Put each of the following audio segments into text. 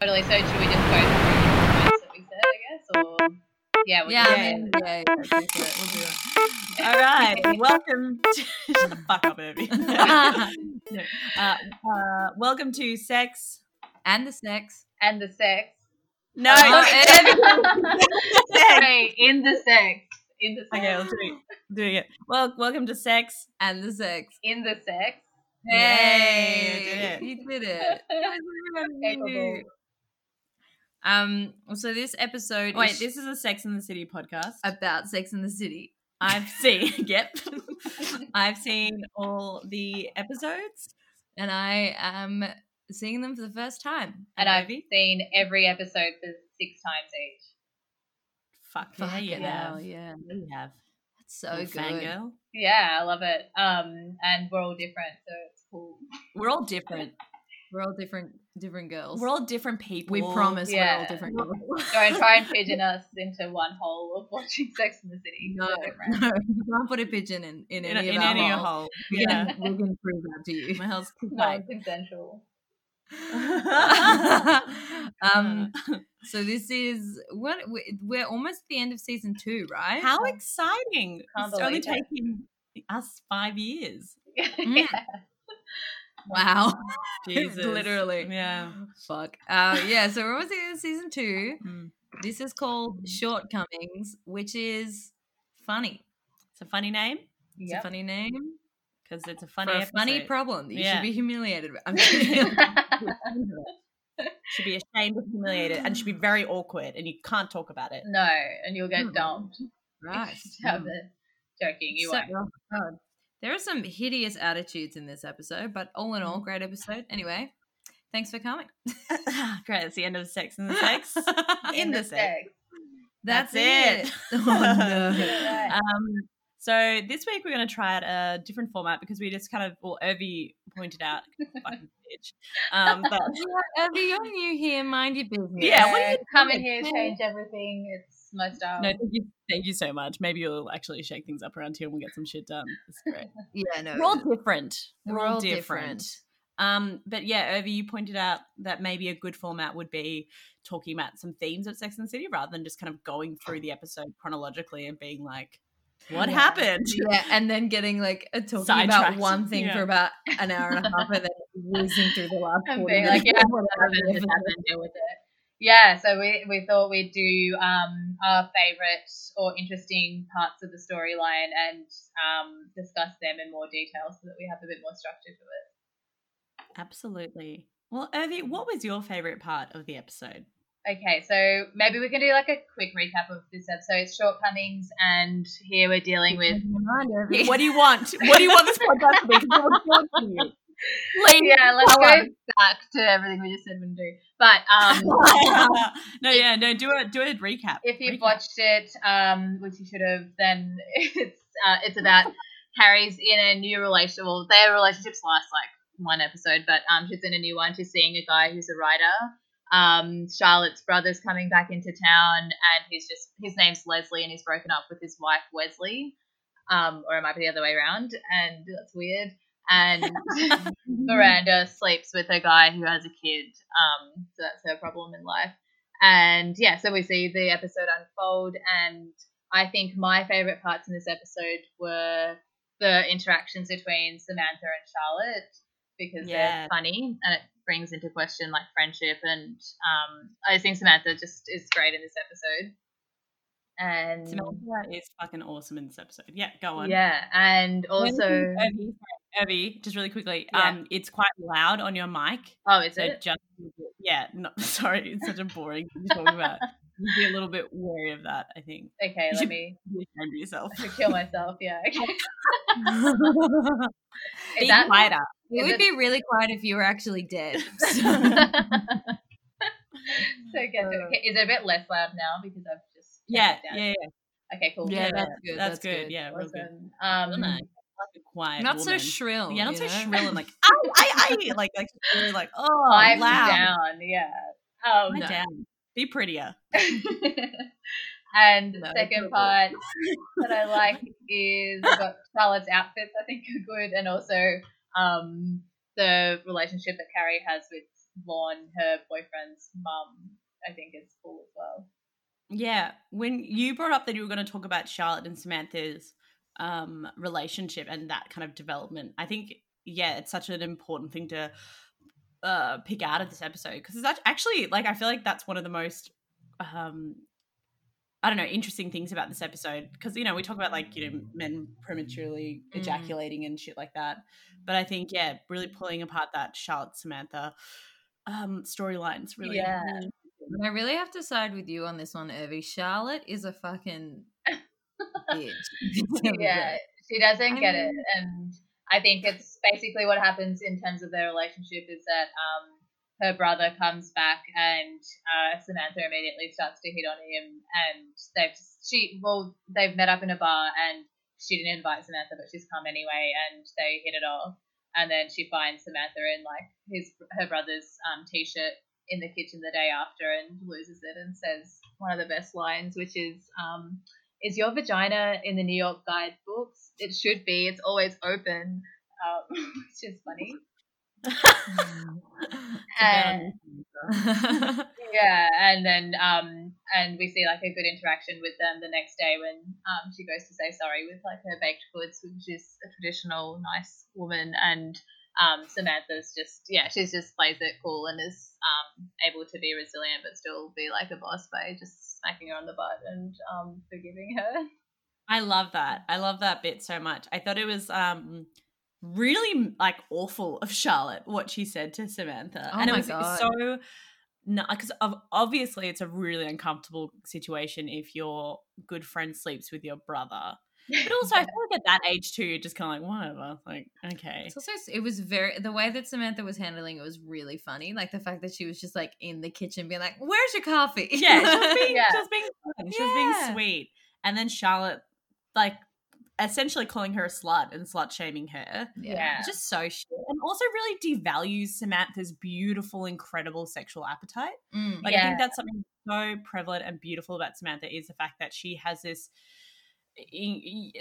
Totally. So should we just go through the points that we said, I guess, or yeah, we'll Yeah, do I it. mean, yeah, yeah, go for it. We'll do it. All right, welcome. To, shut the fuck up, Urvi. No. Uh, uh, welcome to sex. and the sex. and the sex. No, Oh, sex. Sorry, in the sex. In the sex. Okay, let's do it. Doing it. Well, welcome to sex. And the sex. In the sex. Hey, Yay, you did it. Capable. Um. So this episode Wait, is this is a Sex in the City podcast. about Sex in the City. I've seen. yep. I've seen all the episodes. and I am seeing them for the first time. And I've Urvi? seen every episode for six times each. Fuck yeah, you hell, have. yeah, You have. that's so Little good. Fangirl. Yeah, I love it. Um, and we're all different, so it's cool. We're all different. We're all different, different girls. We're all different people. we promise we're Yeah. all different girls. Don't try and pigeon us into one hole of watching Sex in the City. No, no, you can't put a pigeon in, in, in, any in of our any holes. hole. We Yeah. can, we can prove that to you. My hole's Non consensual. um, so this is what we- we're almost at the end of season two, right? How exciting! Can't it's only believe it. taking us five years. yeah. Wow, Jesus. literally. Yeah. Fuck. Uh, yeah, so we're almost at the season two. Mm. This is called Shortcomings, which is funny. It's a funny name It's Yep. a funny name because it's a funny a funny problem that you Yeah. should be humiliated. with. I'm should be ashamed and humiliated and should be very awkward and you can't talk about it. no, and you'll get Hmm. dumped. right. Have it. Joking, you So- won't. oh, God. There are some hideous attitudes in this episode, but all in all, great episode. Anyway, thanks for coming. Great, that's the end of the sex and the sex. In the sex. That's, That's it. it. Oh, no. Um, so this week we're going to try out a different format because we just kind of, well, Urvi pointed out, fucking bitch, um, that Abby, you're new here. Mind your business. Yeah, what are you come in here, change everything. It's my style. No, thank you, thank you so much. Maybe you'll actually shake things up around here and we'll get some shit done. It's great. Yeah, no. We're all different. We're, We're all, all different. different. Um, but yeah, Urvi, you pointed out that maybe a good format would be talking about some themes of Sex and the City rather than just kind of going through the episode chronologically and being like, "What Yeah. happened?" yeah, and then getting like a talking about one thing Yeah. for about an hour and a half, and then whizzing through the last. and being like, yeah, of whatever happened, it happened, deal with it. Yeah, so we, we thought we'd do um, our favourite or interesting parts of the storyline and um, discuss them in more detail so that we have a bit more structure to it. Absolutely. Well, Urvi, what was your favorite part of the episode? Okay, so maybe we can do like a quick recap of this episode's shortcomings, and here we're dealing with. What do you want? What do you want this podcast to be? 'Cause it was good for you. Please Yeah, let's go us. back to everything we just said we'd do. But um, no, yeah, no. Do a do a recap. if you've Recap. watched it, um, which you should have, then it's uh, it's about Carrie's in a new relationship. Well, their relationships last like one episode, but um, she's in a new one. She's seeing a guy who's a writer. Um, Charlotte's brother's coming back into town, and he's just his name's Leslie, and he's broken up with his wife Wesley. Um, or it might be the other way around, and that's weird. And Miranda sleeps with a guy who has a kid. Um, so that's her problem in life. And yeah, so we see the episode unfold. And I think my favorite parts in this episode were the interactions between Samantha and Charlotte because Yeah. they're funny and it brings into question like friendship. And um, I think Samantha just is great in this episode. And Samantha is fucking awesome in this episode. Yeah, go on. yeah, and also, Urvi, sorry, just really quickly. Yeah. Um, it's quite loud on your mic. oh, is So it? just yeah, no, sorry, it's such a boring thing to talk about. You'd be a little bit wary of that, I think. Okay, You let should- me Be ashamed yourself. I should kill myself. Yeah. Okay. Be that quieter. It Is would it- be really quiet if you were actually dead. so get to, okay, is it a bit less loud now because I've just turned Yeah, yeah, yeah. Okay, cool. Yeah, Yeah, that's good. That's, good. Yeah, real good. Um, Real nice. Like quiet Not so shrill. Yeah, not so know? shrill and like, ow, I, I, like, like really like, oh, I'm loud. down. Yeah. Um, Lie down. Be prettier. and the No, second part that I like is got Charlotte's outfits. I think are good, and also um, the relationship that Carrie has with Vaughn, her boyfriend's mum, I think is cool as well. Yeah, when you brought up that you were going to talk about Charlotte and Samantha's um, relationship and that kind of development, I think yeah, it's such an important thing to uh, pick out of this episode because it's actually like I feel like that's one of the most um, I don't know interesting things about this episode because you know we talk about like you know men prematurely Mm. ejaculating and shit like that, but I think yeah, really pulling apart that Charlotte Samantha um, storylines really. Yeah. I really have to side with you on this one, Urvi. Charlotte is a fucking bitch. yeah, she doesn't I get it, and I think it's basically what happens in terms of their relationship is that um, her brother comes back and uh, Samantha immediately starts to hit on him, and they've she well they've met up in a bar and she didn't invite Samantha, but she's come anyway, and they hit it off, and then she finds Samantha in like his her brother's um, t-shirt in the kitchen the day after and loses it and says one of the best lines, which is um, is your vagina in the New York guidebooks? It should be. It's always open, um, which is funny. And- Yeah, and then um, and we see like a good interaction with them the next day when um, she goes to say sorry with like her baked goods, which is a traditional nice woman, and um, Samantha's just yeah, she's just plays it cool and is um, able to be resilient but still be like a boss by just smacking her on the butt and um, forgiving her. I love that. I love that bit so much. I thought it was um really like awful of Charlotte what she said to Samantha, Oh and it was God. so no because obviously it's a really uncomfortable situation if your good friend sleeps with your brother. But also, I feel like at that age too, you're just kind of like whatever. Like okay, It's also it was very the way that Samantha was handling it was really funny. Like the fact that she was just like in the kitchen being like, "Where's your coffee?" yeah, she was being, Yeah. she was being fun. She was being sweet, and then Charlotte like essentially calling her a slut and slut shaming her. Yeah. It's just so shit. And also really devalues Samantha's beautiful, incredible sexual appetite. Mm. Like I think that's something so prevalent and beautiful about Samantha is the fact that she has this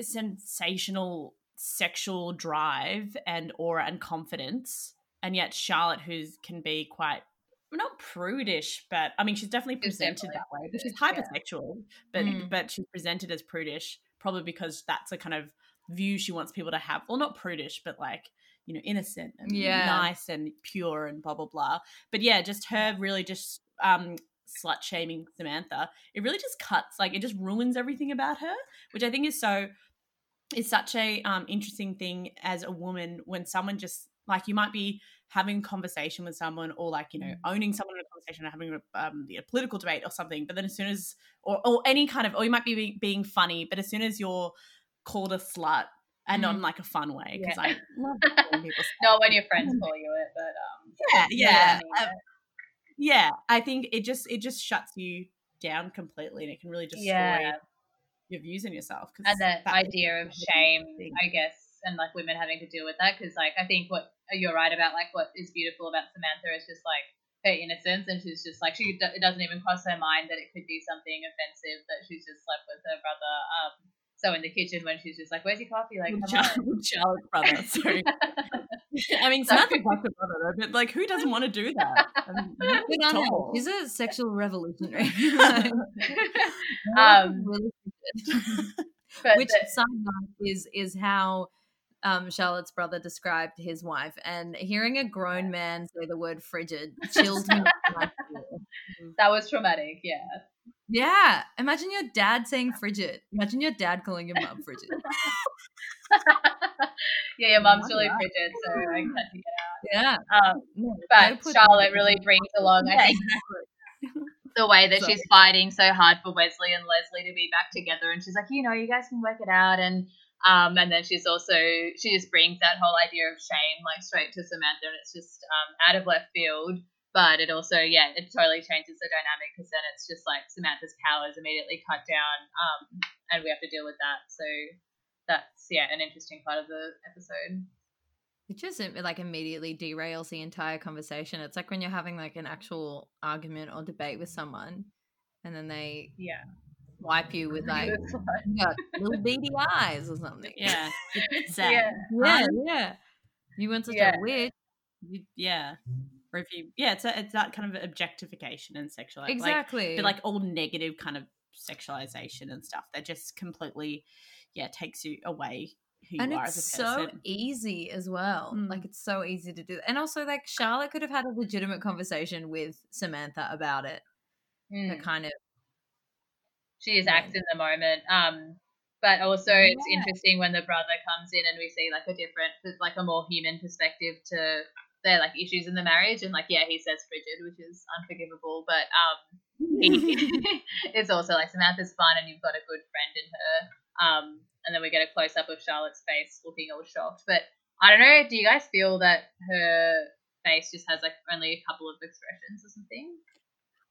sensational sexual drive and aura and confidence. And yet Charlotte, who can be quite not prudish, but I mean she's definitely presented definitely that way. But she's prudish, yeah. hypersexual, but Mm. but she's presented as prudish, probably because that's a kind of view she wants people to have. Well, not prudish, but like you know, innocent and Yeah. nice and pure and blah blah blah. But yeah, just her really just um slut shaming Samantha. It really just cuts like it just ruins everything about her, which I think is so is such a um interesting thing as a woman when someone just like you might be having a conversation with someone or like you know owning someone in a conversation or having a, um, a political debate or something but then as soon as or, or any kind of or you might be being, being funny but as soon as you're called a slut and not in like a fun way because Yeah. i love calling people. Not when your friends call you it, but um, yeah yeah uh, yeah i think it just it just shuts you down completely and it can really destroy yeah. your views on yourself. and that, that- idea of shame, thing. I guess, and like women having to deal with that because, like, I think what you're right about, like, what is beautiful about Samantha is just like her innocence, and she's just like she it doesn't even cross her mind that it could be something offensive that she's just slept with her brother. Um, so in the kitchen when she's just like, "Where's your coffee?" Like, with come Char- on. with Charlotte's brother. Sorry. I mean, Sorry. Samantha fucked her brother, but like, who doesn't want to do that? I mean, Good on her. tall. She's a sexual revolutionary. Um, Really Which the- side is is how um, Charlotte's brother described his wife, and hearing a grown man say the word "frigid" chilled me. to my core. that was traumatic. Yeah. Yeah, imagine your dad saying "frigid." Imagine your dad calling your mom "frigid." yeah, your mum's Oh, really frigid, so I to get Yeah. Um, but Charlotte really brings along, I think, the way that Sorry. she's fighting so hard for Wesley and Leslie to be back together, and she's like, you know, you guys can work it out, and um, and then she's also she just brings that whole idea of shame like straight to Samantha, and it's just um, out of left field. But it also, yeah, it totally changes the dynamic because then it's just like Samantha's powers immediately cut down, um, and we have to deal with that. So that's yeah, an interesting part of the episode. It just like immediately derails the entire conversation. It's like when you're having like an actual argument or debate with someone, and then they Yeah, wipe you with like It's like- you got little beady eyes or something. yeah, it's sad. yeah. yeah, yeah. You weren't such Yeah. a witch. You- yeah. Or if you yeah it's a, it's that kind of objectification and sexual like, exactly. but like all negative kind of sexualization and stuff that just completely yeah takes you away who you and are it's as a so easy as well. Mm. Like it's so easy to do. that. And also, like Charlotte could have had a legitimate conversation with Samantha about it. Mm. But kind of, she is Yeah. acts in the moment. Um, but also it's interesting when the brother comes in and we see like a different, like a more human perspective to their like issues in the marriage. And like, yeah, he says frigid, which is unforgivable, but um, he, it's also like Samantha's fun and you've got a good friend in her. Um, and then we get a close up of Charlotte's face looking all shocked. But I don't know. Do you guys feel that her face just has like only a couple of expressions or something?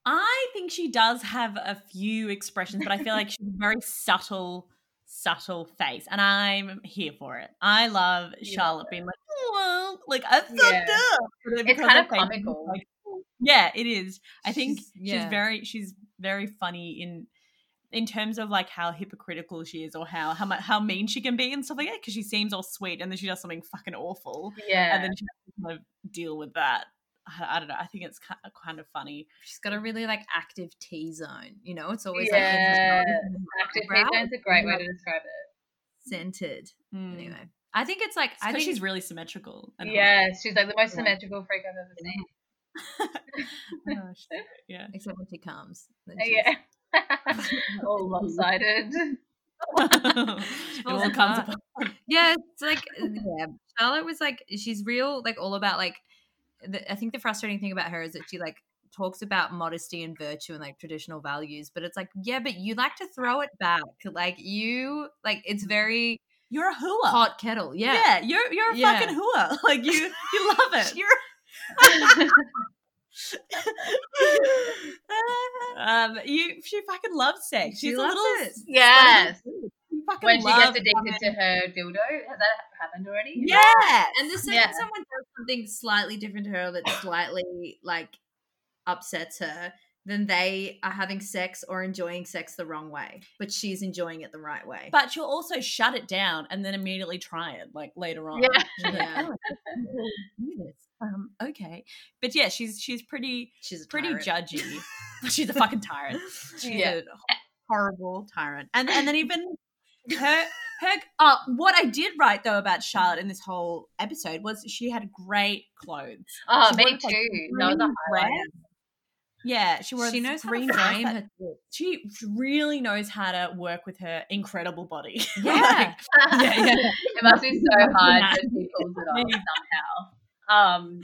I think she does have a few expressions, but I feel like she's a very subtle, subtle face, and I'm here for it. I love You Charlotte love being like, "Oh, like I fucked Yeah. up." It's kind of comical. like- yeah, it is. I think She's- she's, very, she's very funny in in terms of like how hypocritical she is, or how how mu- how mean she can be and stuff like that. Because she seems all sweet, and then she does something fucking awful, Yeah. and then she has to kind of deal with that. I, I don't know. I think it's kind of, kind of funny. she's got a really like active T zone. You know, it's always Yeah. like Active eyebrow, T-zone's a great way to describe it. centered. Mm. Anyway, I think it's like I I think think she's really symmetrical. and hot. Yeah, she's like the most Yeah. symmetrical freak I've ever seen. Oh, shit. yeah. except when she comes. then Uh, she's- Yeah. All lopsided. it all comes apart. apart. yeah, it's like yeah. Charlotte was like she's real, like all about like. The, I think the frustrating thing about her is that she like talks about modesty and virtue and like traditional values, but it's like yeah, but you like to throw it back, like you like it's very You're a hooah. hot kettle. Yeah, Yeah, you're you're a Yeah. fucking hooah. Like you you love it. You're- um, you she fucking loves sex. She's loves a little it. Yes. She fucking when she gets loves addicted to her dildo. Has that happened already? Yeah. And the second Yeah. someone does something slightly different to her that slightly like upsets her, then they are having sex or enjoying sex the wrong way. But she's enjoying it the right way. But she'll also shut it down and then immediately try it like later on. Yeah. Yeah. "Oh, I can do this." Um, okay. But yeah, she's she's pretty she's pretty tyrant. judgy. she's a fucking tyrant. She's Yeah. a horrible tyrant. And and then even her her uh, what I did write though about Charlotte in this whole episode was she had great clothes. Oh, She me wore, like, too. That was a green highlight. Yeah, she wore She knows how to green frame her. She really knows how to work with her incredible body. Yeah. Like, yeah, yeah. it must be so hard when she pulls it off somehow. Um,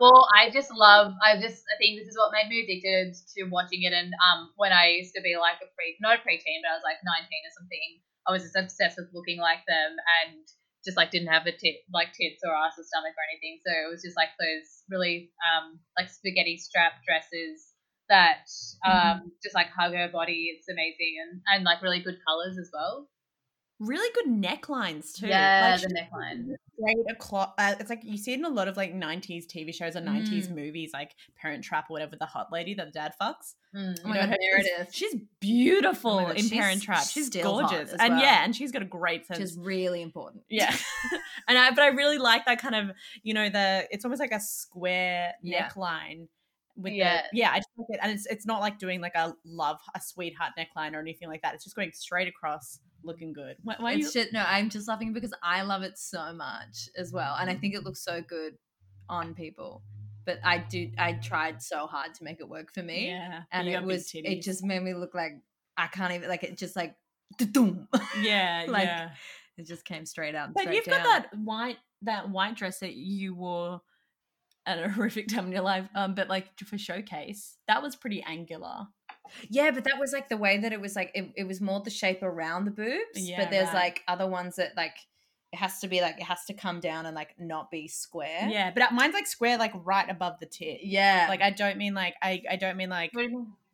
well, I just love. I just. I think this is what made me addicted to watching it. And um, when I used to be like a pre, not a preteen, but I was like nineteen or something. I was just obsessed with looking like them and just like didn't have a tit like tits or ass or stomach or anything. So it was just like those really um like spaghetti strap dresses that um just like hug her body. It's amazing and and like really good colors as well. really good necklines too. Yeah, Like, the neckline. Great o'clock. Uh, it's like you see it in a lot of like '90s TV shows or '90s Mm. movies, like Parent Trap or whatever. The hot lady that the dad fucks. Mm. Oh my You know, God, her- Meredith. She's beautiful Oh God, in she's Parent Trap. She's hot gorgeous, as and yeah, and she's got a great sense. Which is really important. yeah, and I but I really like that kind of you know the it's almost like a square Yeah. neckline. With Yeah. the, yeah, I just like it, and it's it's not like doing like a love a sweetheart neckline or anything like that. It's just going straight across, looking good. Why, why are you? It's just no, I'm just laughing because I love it so much as well. And I mm-hmm. think it looks so good on people. But I do I tried so hard to make it work for me. yeah, And it was it just made me look like I can't even like it just like yeah, like, yeah. it just came straight out. But straight you've down. got that white that white dress that you wore at a horrific time in your life, um, but like for showcase, that was pretty angular. Yeah, but that was like the way that it was like it, it was more the shape around the boobs. Yeah, but there's right. like other ones that like it has to be like it has to come down and like not be square. Yeah, but mine's like square, like right above the tit. Yeah. Like I don't mean like I I don't mean like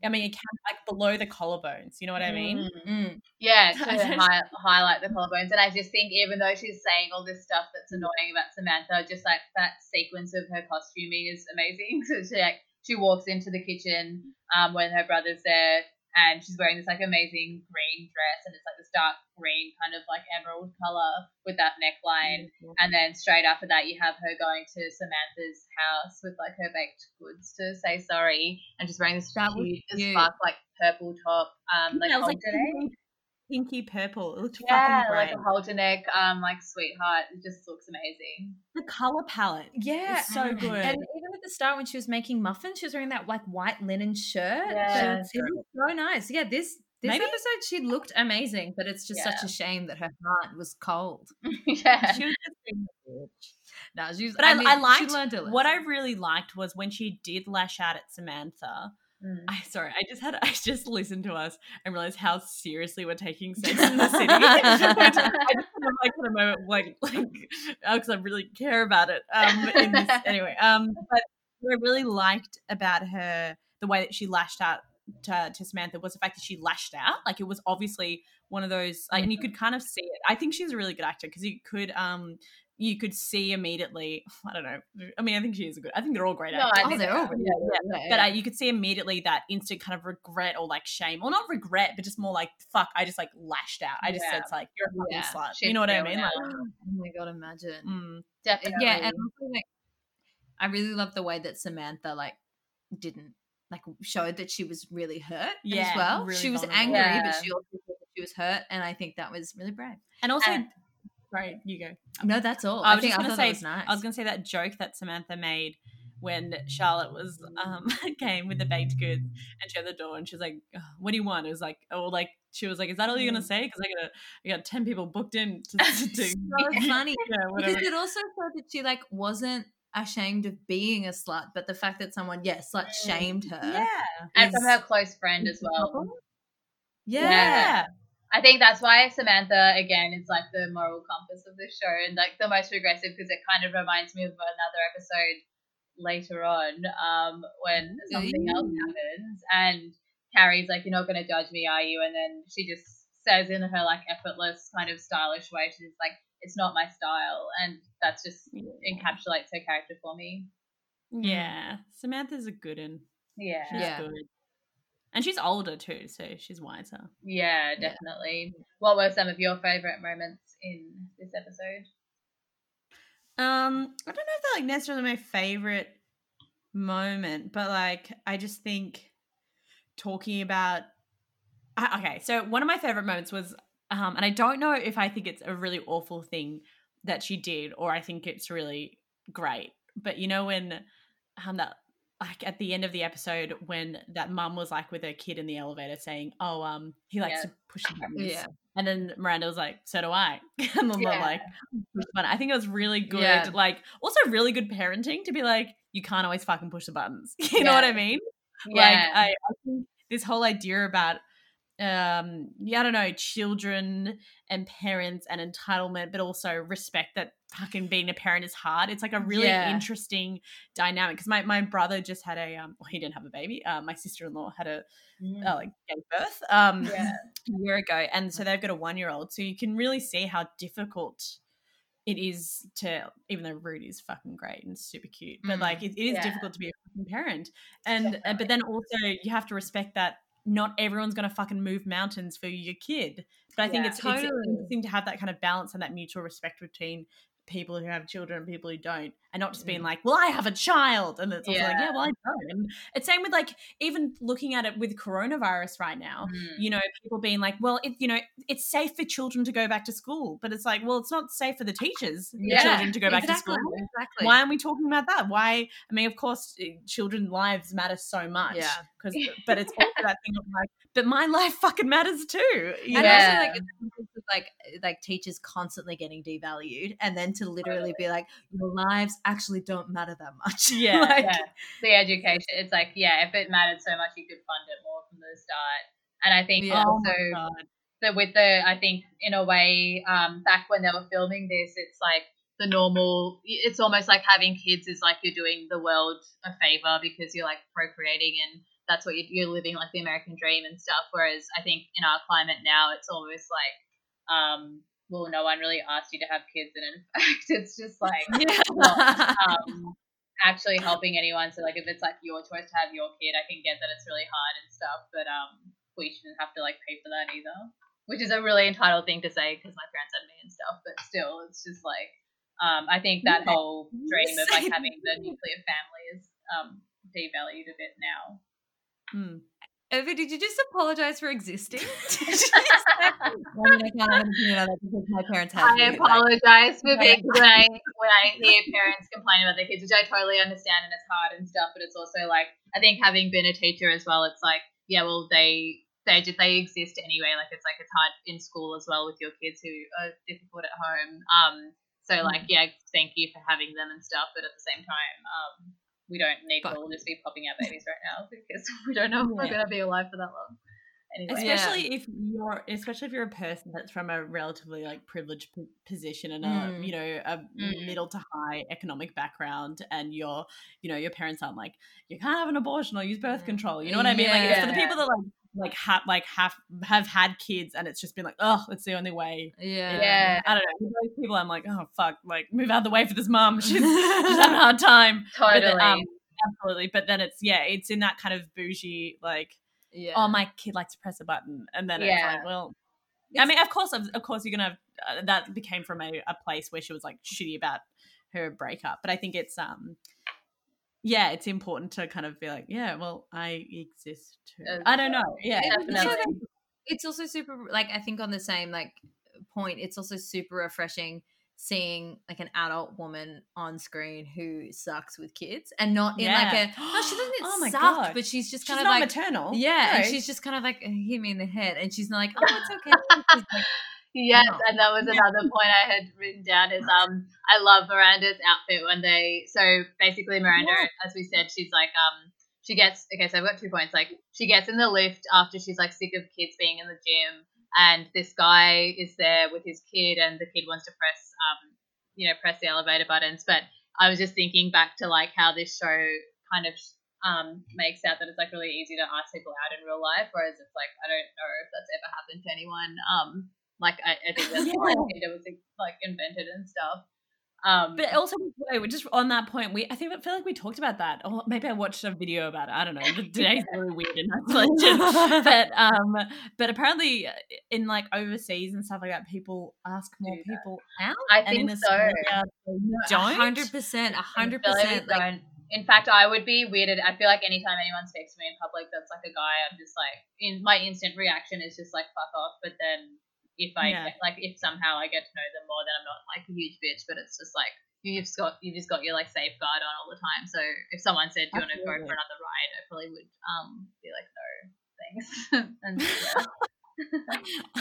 I mean it can like below the collarbones. You know what I mean? Mm. Mm. Yeah, to highlight the collarbones. And I just think, even though she's saying all this stuff that's annoying about Samantha, just like that sequence of her costuming is amazing. So she like she walks into the kitchen um, when her brother's there, and she's wearing this like amazing green dress, and it's like this dark green kind of like emerald color with that neckline. And then straight after that, you have her going to Samantha's house with like her baked goods to say sorry, and she's wearing this That cute as fuck like purple top, um, like yeah, like. Pinky, pinky purple. It looked Yeah, fucking like great. a halter neck, um, like sweetheart. It just looks amazing. the color palette. Yeah, is so good. And even at the start when she was making muffins, she was wearing that like white linen shirt. Yeah. So it was so nice. Yeah, this this Maybe- episode she looked amazing, but it's just such a shame that her heart was cold. yeah. she was just being a bitch. No, she was. But I, mean, I she liked learned a what I really liked was when she did lash out at Samantha. Mm. I sorry, I just had I just listened to us and realized how seriously we're taking Sex in the City. I just like in a moment, like like because I really care about it. Um, in this anyway. Um, but what I really liked about her, the way that she lashed out to, to Samantha, was the fact that she lashed out. Like it was obviously one of those, like, and you could kind of see it. I think she's a really good actor because you could um. You could see immediately. I don't know. I mean, I think she is a good. I think they're all great No, actors. I Oh, think they're all so. good. Yeah, Yeah, but uh, you could see immediately that instant kind of regret or like shame, or not regret, but just more like fuck. I just like lashed out. I just Yeah. said it's like you're a fucking Yeah. slut. Shit's you know what I mean? Like, oh my god, imagine. mm, Definitely. Yeah, and also like I really love the way that Samantha like didn't like showed that she was really hurt Yeah, as well. really she was vulnerable. angry, Yeah. but she also she was hurt, and I think that was really brave. and also, And- right, you go. No, that's all. I I, was think just gonna thought say, that was nice. I was gonna say that joke that Samantha made when Charlotte was um came with the baked goods and she had the door and she's like, "Ugh, "What do you want?" It was like, oh, like she was like, "Is that all you're gonna say?" Because I got a, I got ten people booked in to, to, to so funny yeah, because it also showed that she like wasn't ashamed of being a slut, but the fact that someone, yeah, slut shamed her. yeah, and from her close friend as well. Yeah. yeah. I think that's why Samantha again is like the moral compass of the show and like the most regressive because it kind of reminds me of another episode later on um, when something else happens and Carrie's like, "You're not going to judge me, are you?" And then she just says in her like effortless kind of stylish way, she's like, "It's not my style," and that's just encapsulates her character for me. Yeah, Samantha's a good one. Yeah, She's Yeah. good. And she's older too, so she's wiser. yeah, definitely. What were some of your favorite moments in this episode? Um, I don't know if they're like necessarily my favorite moment, but like I just think talking about I- okay, so one of my favorite moments was um and I don't know if I think it's a really awful thing that she did or I think it's really great. But you know when um that like at the end of the episode when that mum was like with her kid in the elevator saying, "Oh, um, he likes Yeah. to push the buttons." Yeah. And then Miranda was like, "So do I." and then Yeah. like, "But I think it was really good. Yeah. Like, also really good parenting to be like, you can't always fucking push the buttons. You know what I mean? Yeah. Like, I, I think this whole idea about, um, yeah, I don't know, children and parents and entitlement, but also respect that fucking being a parent is hard. It's like a really Yeah. interesting dynamic because my, my brother just had a, um, well, he didn't have a baby. Uh, my sister in law had a, Mm. uh, like gave birth um Yeah. a year ago and so they've got a one year old so you can really see how difficult it is to even though Rudy is fucking great and super cute but Mm, like it, it is yeah. difficult to be a fucking parent and uh, but then also you have to respect that not everyone's going to fucking move mountains for your kid but i think Yeah. it's, it's Totally. interesting to have that kind of balance and that mutual respect between people who have children and people who don't and not just being Mm. like well i have a child and it's also like Yeah. yeah well i don't and it's same with like even looking at it with coronavirus right now Mm. you know people being like well it, you know it's safe for children to go back to school but it's like well it's not safe for the teachers the children to go back exactly, to school Exactly. why aren't we talking about that why i mean of course eh, children's lives matter so much Yeah. Because but it's also that thing of like but my life fucking matters too you and know? Yeah. also like it's it's like like teachers constantly getting devalued and then to literally be like your lives actually don't matter that much Yeah, like, yeah. the education. It's like, yeah, if it mattered so much, you could fund it more from the start. And I think Yeah. oh also my god that with the, I think in a way, um, back when they were filming this, it's like the normal. It's almost like having kids is like you're doing the world a favor because you're like procreating and that's what you, you're living like the American dream and stuff. Whereas I think in our climate now, it's almost like, um, well, no one really asked you to have kids, and in fact, it's just like yeah. um, actually helping anyone. So like if it's like your choice to have your kid, I can get that it's really hard and stuff. But um, we shouldn't have to like pay for that either. Which is a really entitled thing to say because my parents had me and stuff, but still, it's just like um, I think that whole dream of like having the nuclear family is um, devalued a bit now. Hmm. Evie, did you just apologize for existing? You I mean, I can't have an opinion on that because my parents have I me, like- apologize for being when I when I hear parents complain about their kids, which I totally understand and it's hard and stuff. But it's also like I think having been a teacher as well, it's like yeah, well they they just they exist anyway. Like it's like it's hard in school as well with your kids who are difficult at home. Um, so like yeah, thank you for having them and stuff. But at the same time, um, we don't need to all just be popping our babies right now because we don't know if we're Yeah. gonna be alive for that long. Anyway, Yeah. especially if you're especially if you're a person that's from a relatively like privileged p- position and a Mm. you know a Mm. middle to high economic background and your you know your parents aren't like you can't have an abortion or use birth Mm. control you know what i mean like it's for the Yeah. people that like like have like have have had kids and it's just been like oh it's the only way Yeah. Yeah. i don't know those people i'm like oh fuck like move out of the way for this mom she's, she's having a hard time But totally. then, um, absolutely but then it's yeah it's in that kind of bougie like yeah. oh my kid likes to press a button and then it's Yeah. like well i mean of course of, of course you're gonna have uh, that became from a, a place where she was like shitty about her breakup but i think it's um yeah it's important to kind of be like yeah well i exist too. Uh, i don't know. yeah It's also, Definitely. it's also super like I think on the same like point, it's also super refreshing seeing like an adult woman on screen who sucks with kids and not in like a no, she doesn't Oh my suck, God. but she's just she's kind of like maternal. yeah, and she's just kind of like hit me in the head, and she's not like oh it's okay. She's like, Yes, No. and that was another point I had written down is um I love Miranda's outfit when they so basically Miranda, as we said, she's like um she gets okay, so I've got two points. Like she gets in the lift after she's like sick of kids being in the gym and this guy is there with his kid and the kid wants to press um you know, press the elevator buttons. But I was just thinking back to like how this show kind of um, makes out that it's like really easy to ask people out in real life, whereas it's like I don't know if that's ever happened to anyone. Um, like I, I think that's why Yeah. Tinder was like invented and stuff. Um, But also, we're just on that point. We I think I feel like we talked about that, or maybe I watched a video about it. I don't know. But today's really weird in isolation. but um, but apparently uh, in like overseas and stuff like that, people ask more Do that. people out. I think so. Don't. hundred percent, hundred percent. Like. In fact, I would be weirded. I feel like anytime anyone speaks to me in public that's like a guy, I'm just like, in my instant reaction is just like fuck off. But then if I Yeah. like if somehow I get to know them more, then I'm not like a huge bitch. But it's just like you've just got you just got your like safeguard on all the time. So if someone said, "Do you want to go for another ride?" I probably would um be like, "No, thanks." and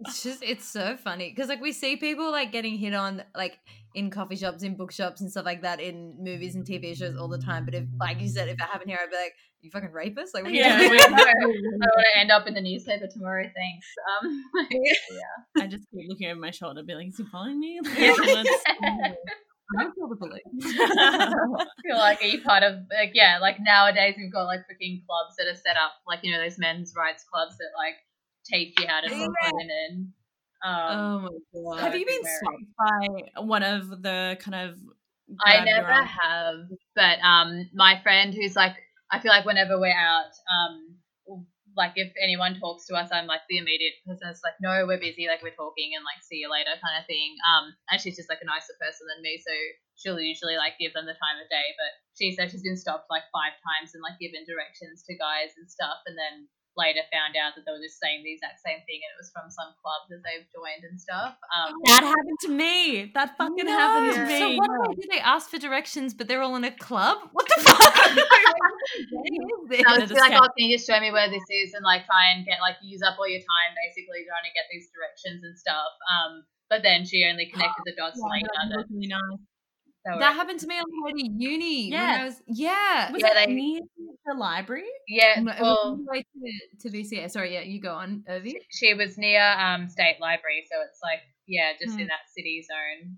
it's just it's so funny because like we see people like getting hit on like in coffee shops, in bookshops, and stuff like that in movies and TV shows all the time. But if like you said, if it happened here, I'd be like, "You fucking rapist!" Like, what are you Yeah, doing? we- I want to end up in the newspaper tomorrow. Thanks. Um, I just keep looking over my shoulder, be like, "Is he following me?" Yeah. Don't call the police. feel like are you part of like yeah like nowadays we've got like freaking clubs that are set up like you know those men's rights clubs that like teach you how to talk Yeah. to women. Um, oh my god! Have you been stopped by one of the kind of? I never have, but um, my friend who's like, I feel like whenever we're out, um, like if anyone talks to us, I'm like the immediate person that's like, no, we're busy, like we're talking, and like see you later kind of thing. Um, and she's just like a nicer person than me, so she'll usually like give them the time of day. But she said she's been stopped like five times and like given directions to guys and stuff, and then later found out that they were just saying the exact same thing, and it was from some club that they've joined and stuff. Um, That happened to me. That fucking No, happened to Yeah. So me. what do they? They ask for directions, but they're all in a club. What the fuck? What is I They're was just like, oh, can you just show me where this is and like try and get like use up all your time basically trying to get these directions and stuff. Um, but then she only connected the dots Yeah, later. that That really nice. That happened to me on the way to uni. When Yeah. I was, yeah. Was Yeah, that they- near the library? yeah, No, it was well, way to, to VCA. Sorry, yeah, you go on, Urvi. she was near um State Library, so it's like yeah, just Hmm. in that city zone.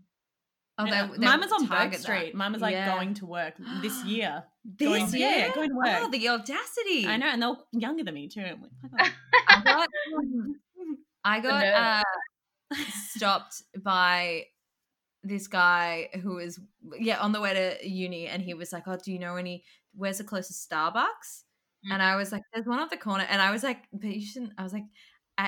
Oh, they, they Mine was on Bourke target that. Street. Mine was like Yeah. going to work this year. This Going- year? yeah, going to work. Oh, the audacity. I know, and they're younger than me too. Like. I got, I got uh, stopped by this guy who was yeah on the way to uni, and he was like, "Oh, do you know any? Where's the closest Starbucks?" and I was like, "There's one off the corner," and I was like, "But you shouldn't." I was like,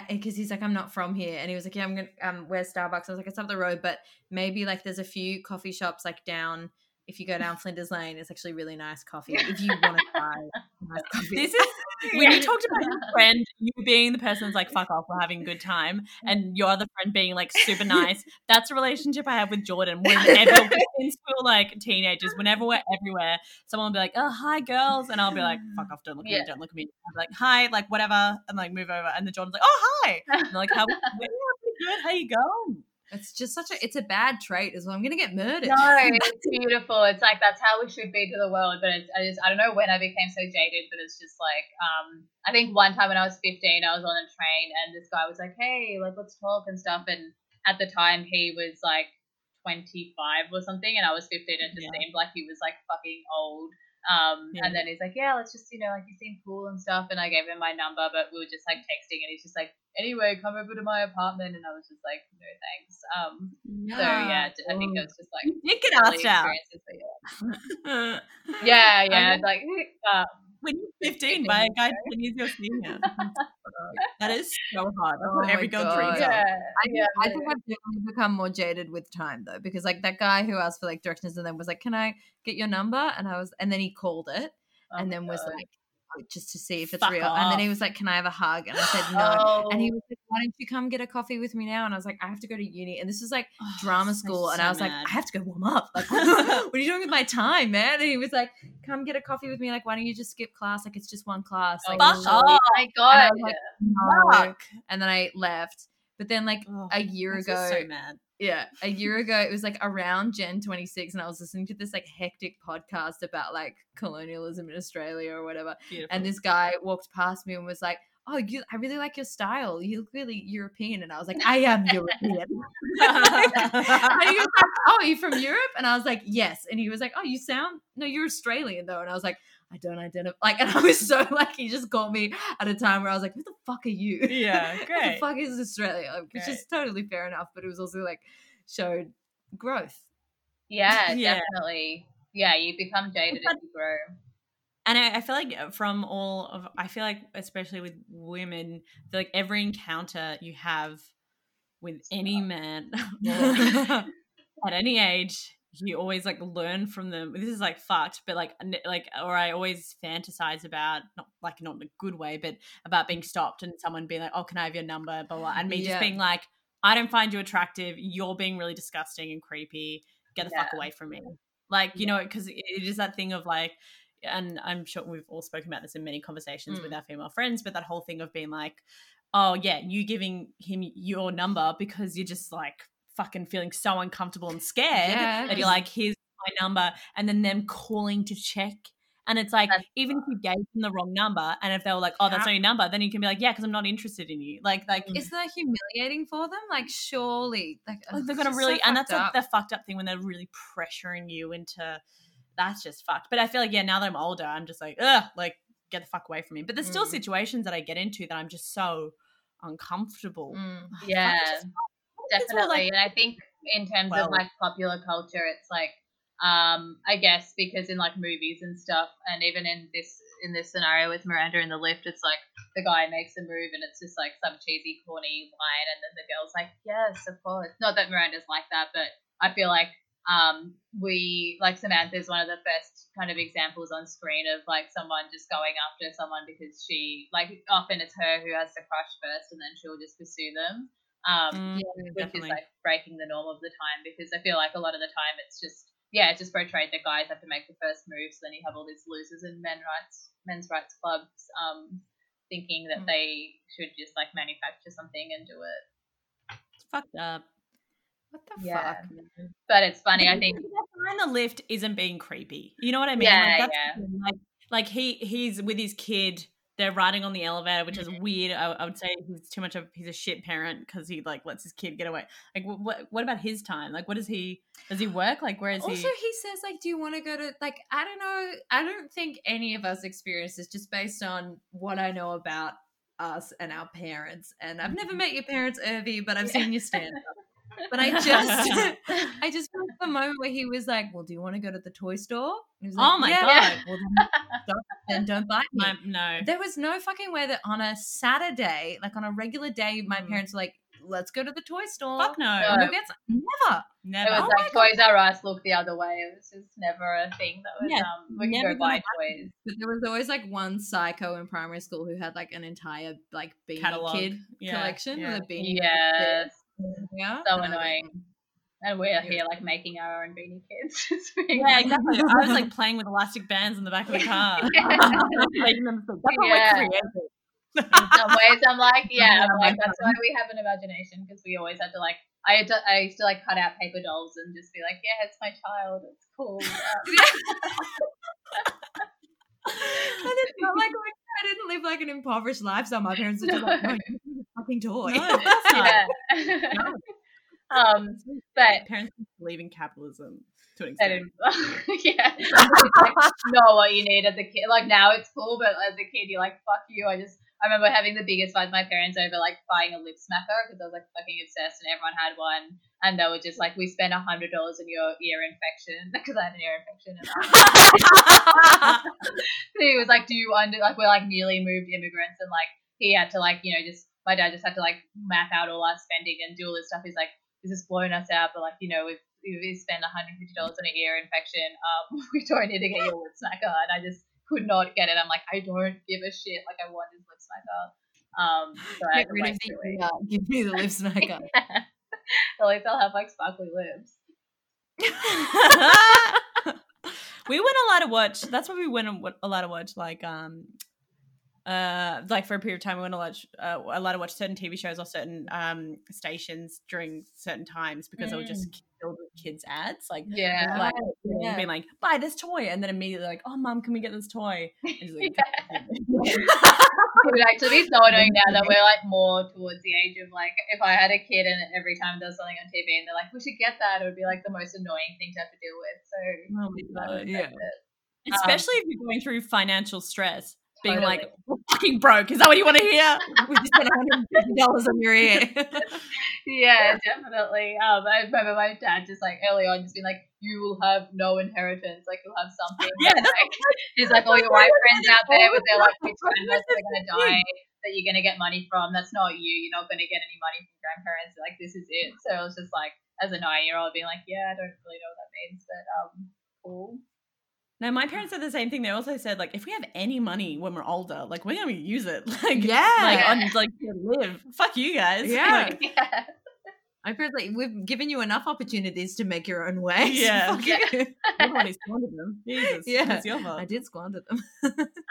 because he's like, I'm not from here, and he was like, Yeah, I'm gonna um, where's Starbucks? I was like, It's up the road, but maybe like there's a few coffee shops like down. If you go down Flinders Lane, it's actually really nice coffee. If you want to try nice coffee. This is when you talked about your friend, you being the person that's like, fuck off, we're having a good time, and your other friend being like super nice. That's a relationship I have with Jordan. Whenever since we were like teenagers, whenever we're everywhere, someone will be like, Oh, hi girls, and I'll be like, fuck off, don't look at Yeah. me, don't look at me. I'll be like, hi, like whatever, and like move over. And the Jordan's like, Oh hi. And they're like, How yeah, good, how you going? It's just such a it's a bad trait as well. I'm gonna get murdered. No, it's beautiful. It's like that's how we should be to the world. But it's, I just I don't know when I became so jaded, but it's just like um I think one time when I was 15, I was on a train and this guy was like, "Hey, like let's talk and stuff." And at the time, he was like 25 or something, and I was 15, and it just Yeah. seemed like he was like fucking old. Um, Yeah. and then he's like, "Yeah, let's just you know like you seem cool and stuff." And I gave him my number, but we were just like texting, and he's just like, "Anyway, come over to my apartment," and I was just like, "No thanks." Um, so yeah, I think it was just like You get asked out. yeah. Yeah, yeah. It's like um, when you're 15 by a guy 10 years your senior. that is so hard. That's Oh what my every girl God. dreams of. yeah, I, think- yeah. I think I've definitely become more jaded with time though, because like that guy who asked for like directions and then was like, "Can I get your number?" and I was, and then he called it Oh and my then was God. like, oh, just to see if it's Fuck real, and then he was like, "Can I have a hug?" and I said no. Oh, And he oh. was like, "Why don't you come get a coffee with me now?" And I was like, "I have to go to uni." And this was like Oh, drama school, me and I was like, "I have to go warm up." Like, what are you doing with my time, man? And he was like, "Come get a coffee with me. Like, why don't you just skip class? Like, it's just one class." Like, Fuck surely." off. my And God. was like, no. And then I left. But then, like Oh, a year ago, so mad. Yeah, a year ago, it was like around Gen 26, and I was listening to this like hectic podcast about like colonialism in Australia or whatever. Beautiful. And this guy walked past me and was like, Oh, you, I really like your style. You look really European. And I was like, I am European. and he was like, Oh, are you from Europe? And I was like, Yes. And he was like, Oh, you sound, no, you're Australian though. And I was like, I don't identify. Like, and I was so like, he just called me at a time where I was like, Who the fuck are you? yeah, What the fuck is Australia? Like, Which is totally fair enough, but it was also like showed growth. Yeah, Yeah. definitely. Yeah, you become jaded as you grow. And I, I feel like uh, from all of, I feel like especially with women, I feel like every encounter you have with any man at any age, you always like learn from them. This is like fucked, but like, like, or I always fantasize about not like not in a good way, but about being stopped and someone being like, "Oh, can I have your number?" Blah blah, and me Yeah. just being like, "I don't find you attractive. You're being really disgusting and creepy. Get the fuck away from me." Like you know, because it is that thing of like and I'm sure we've all spoken about this in many conversations with Mm. our female friends, but that whole thing of being like, oh yeah, you giving him your number because you're just like fucking feeling so uncomfortable and scared Yeah, that you're like, here's my number, and then them calling to check. And it's like, That's even if you gave them the wrong number, and if they were like, "Oh, that's not your number," then you can be like, "Yeah, because I'm not interested in you." Like, like, Isn't that humiliating for them? Like, surely, like, like they're gonna really, so and that's like the fucked up thing when they're really pressuring you into. That's just fucked. But I feel like yeah, now that I'm older, I'm just like, ugh, like get the fuck away from me. But there's still Mm. situations that I get into that I'm just so uncomfortable. Mm. Yeah, it's just- it's more definitely. like- and I think in terms Well- of like popular culture, it's like um I guess because in like movies and stuff, and even in this in this scenario with Miranda in the lift, it's like the guy makes a move and it's just like some cheesy corny line, and then the girl's like, yes, of course. Not that Miranda's like that, but I feel like um we like Samantha is one of the first kind of examples on screen of like someone just going after someone because she like often it's her who has to crush first and then she'll just pursue them um Mm, which definitely. is like breaking the norm of the time because I feel like a lot of the time it's just yeah, it's just portrayed that guys have to make the first move, so then you have all these losers in men rights men's rights clubs um thinking that Mm. they should just like manufacture something and do it. it's fucked up. What the Yeah. fuck? man? But it's funny, I think behind the lift isn't being creepy. You know what I mean? Yeah, like, that's yeah. like like he he's with his kid. They're riding on the elevator, which is Mm-hmm. weird. I, I would say he's too much of he's a shit parent because he like lets his kid get away. Like what what, what about his time? Like what does he does he work? Like where is Also, he? Also, he says like, "Do you want to go to like?" I don't know. I don't think any of us experience this just based on what I know about us and our parents. And I've never met your parents, Urvi, but I've seen you stand up. But I just, I just felt the moment where he was like, "Well, do you want to go to the toy store?" And he was like, Oh my "Yeah." God. Well, then stop and don't bite me. My, no. There was no fucking way that on a Saturday, like on a regular day, my Mm. parents were like, "Let's go to the toy store." Fuck no. No. And we'll get some- Never. It Never. was Oh like Toys R Us look the other way. It was just never a thing that was Yeah, um we can never go buy gonna toys. But there was always like one psycho in primary school who had like an entire like beanie Catalog. kid Yeah, collection yeah. with a beanie. Yes. Yeah. So And I was annoying. And we're Yeah. here like making our own beanie kids. Yeah, exactly. I was like playing with elastic bands in the back of the car. Making them so that's Yeah. in some ways I'm like, yeah, I'm like that's why we have an imagination because we always had to like I had to, I used to like cut out paper dolls and just be like, yeah, it's my child, it's cool. Uh, And it's not like, like I didn't live like an impoverished lifestyle. My parents were just like, no, you fucking toy. No, of course not. yeah. um, but Parents believe in capitalism to an extent. is, yeah, like not what you need as a kid. Like now it's cool, but as a kid, you're like, fuck you. I just I remember having the biggest fight with my parents over like buying a lip smacker because I was like fucking obsessed and everyone had one. And they were just like, we spent a hundred dollars on your ear infection because I had an ear infection. And he was like, do you under like we're like newly moved immigrants and like he had to like you know just my dad just had to like map out all our spending and do all this stuff. He's like, this is blowing us out, but like you know we've we spent one hundred fifty dollars on an ear infection. Um, we don't need to get your lip smacker, and I just could not get it. I'm like, I don't give a shit. Like I want this lip smacker. Um, so Get rid of the uh, Give me the lip smacker. At least I'll have like sparkly lips. we weren't allowed to watch. That's why we weren't allowed to watch like um uh like for a period of time we weren't allowed uh, lot of watch certain TV shows or certain um stations during certain times because they were just filled with kids ads like Yeah. like yeah. being like buy this toy and then immediately like oh mom can we get this toy like, It would actually be so annoying now that we're like more towards the age of like if I had a kid and every time there's something on TV and they're like we should get that it would be like the most annoying thing to have to deal with. So oh my that would god yeah. it. especially um if you're going through financial stress being Totally. like we're fucking broke is that what you want to hear we just spent $150 on your ear. Yeah, definitely. Um, I remember my dad just like early on just being like, "You will have no inheritance. Like you'll have something." Yeah, like, he's like, "All your white friends out there with their like rich grandmas that are gonna die that you're gonna get money from. That's not you. You're not gonna get any money from grandparents. Like this is it." So I was just like, as a nine year old, being like, "Yeah, I don't really know what that means, but um, cool." No, my parents said the same thing. They also said like, if we have any money when we're older, like we're gonna use it, like Yeah. like on like to live. Fuck you guys. Yeah. Like, Yeah. My parents like we've given you enough opportunities to make your own way. so Yeah. fuck you. everybody squandered them. Jesus, Yeah. it's your fault. I did squander them.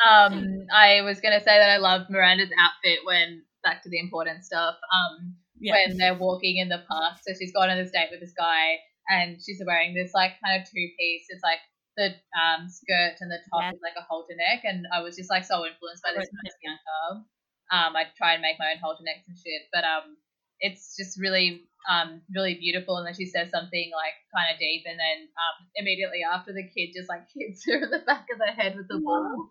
Um, I was gonna say that I love Miranda's outfit when back to the important stuff. Um, Yeah. when they're walking in the park. So she's gone on this date with this guy, and she's wearing this like kind of two piece. It's like the um, skirt and the top Yeah. is like a halter neck, and I was just like so influenced by this when I was younger. Um, I try and make my own halter necks and shit, but um, it's just really um really beautiful. And then she says something like kind of deep, and then um immediately after the kid just like hits her in the back of the head with the ball.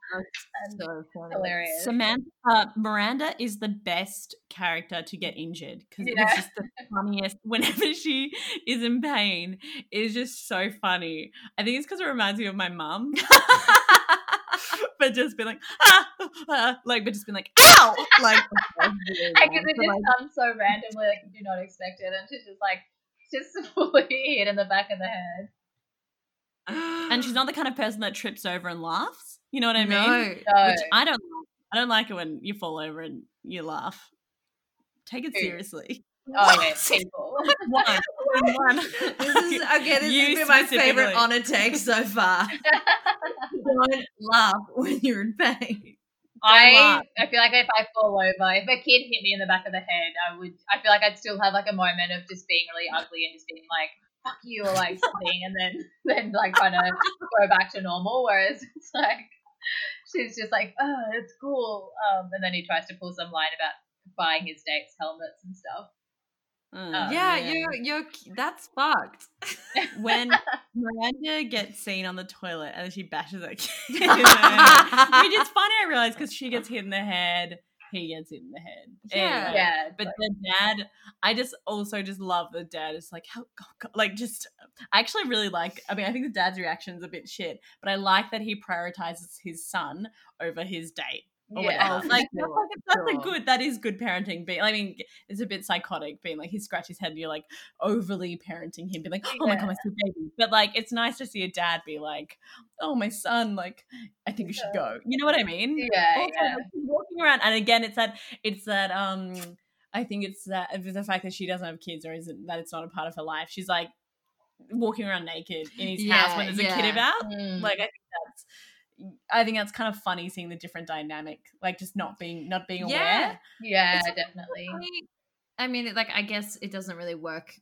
And so funny. hilarious. Samantha uh, Miranda is the best character to get injured because Yeah. it's just the funniest. Whenever she is in pain, it's just so funny. I think it's because it reminds me of my mum. but just be like ah, ah, like but just been like ow like Because it just like, comes so randomly, like you do not expect it, and she's just like just fully hit in the back of the head. and she's not the kind of person that trips over and laughs you know what i mean No. Which i don't like. i don't like it when you fall over and you laugh take it seriously oh yeah, people. one, one. This is okay. This You has been my favorite honor take so far. Don't laugh when you're in pain. I laugh. I feel like if I fall over, if a kid hit me in the back of the head, I would. I feel like I'd still have like a moment of just being really ugly and just being like "fuck you" or like something, and then then like kind of go back to normal. Whereas it's like she's just like, "Oh, it's cool," um, and then he tries to pull some line about buying his dates helmets and stuff. Uh, yeah, you're you're that's fucked. when Miranda gets seen on the toilet and she bashes that kid in the head, which is funny, I realize, because she gets hit in the head he gets hit in the head. Yeah. Anyway, Yeah. But the dad, I just also just love the dad. It's like how like just I actually really like. I mean, I think the dad's reaction is a bit shit, but I like that he prioritizes his son over his date. Or Yeah. whatever. Oh, like that's, like, that's a good. That is good parenting. Being, I mean, it's a bit psychotic. Being like he scratches his head, and you're like overly parenting him. Being like, oh my god, my baby. But like, it's nice to see a dad be like, oh my son, like I think you should go. You know what I mean? Yeah, also, yeah. like, walking around, and again, it's that it's that um, I think it's that the fact that she doesn't have kids, or isn't that it's not a part of her life. She's like walking around naked in his house when Yeah, there's a kid about. Mm. Like I think that's. I think that's kind of funny seeing the different dynamic, like just not being not being aware. yeah, It's- definitely. I mean, like, I guess it doesn't really work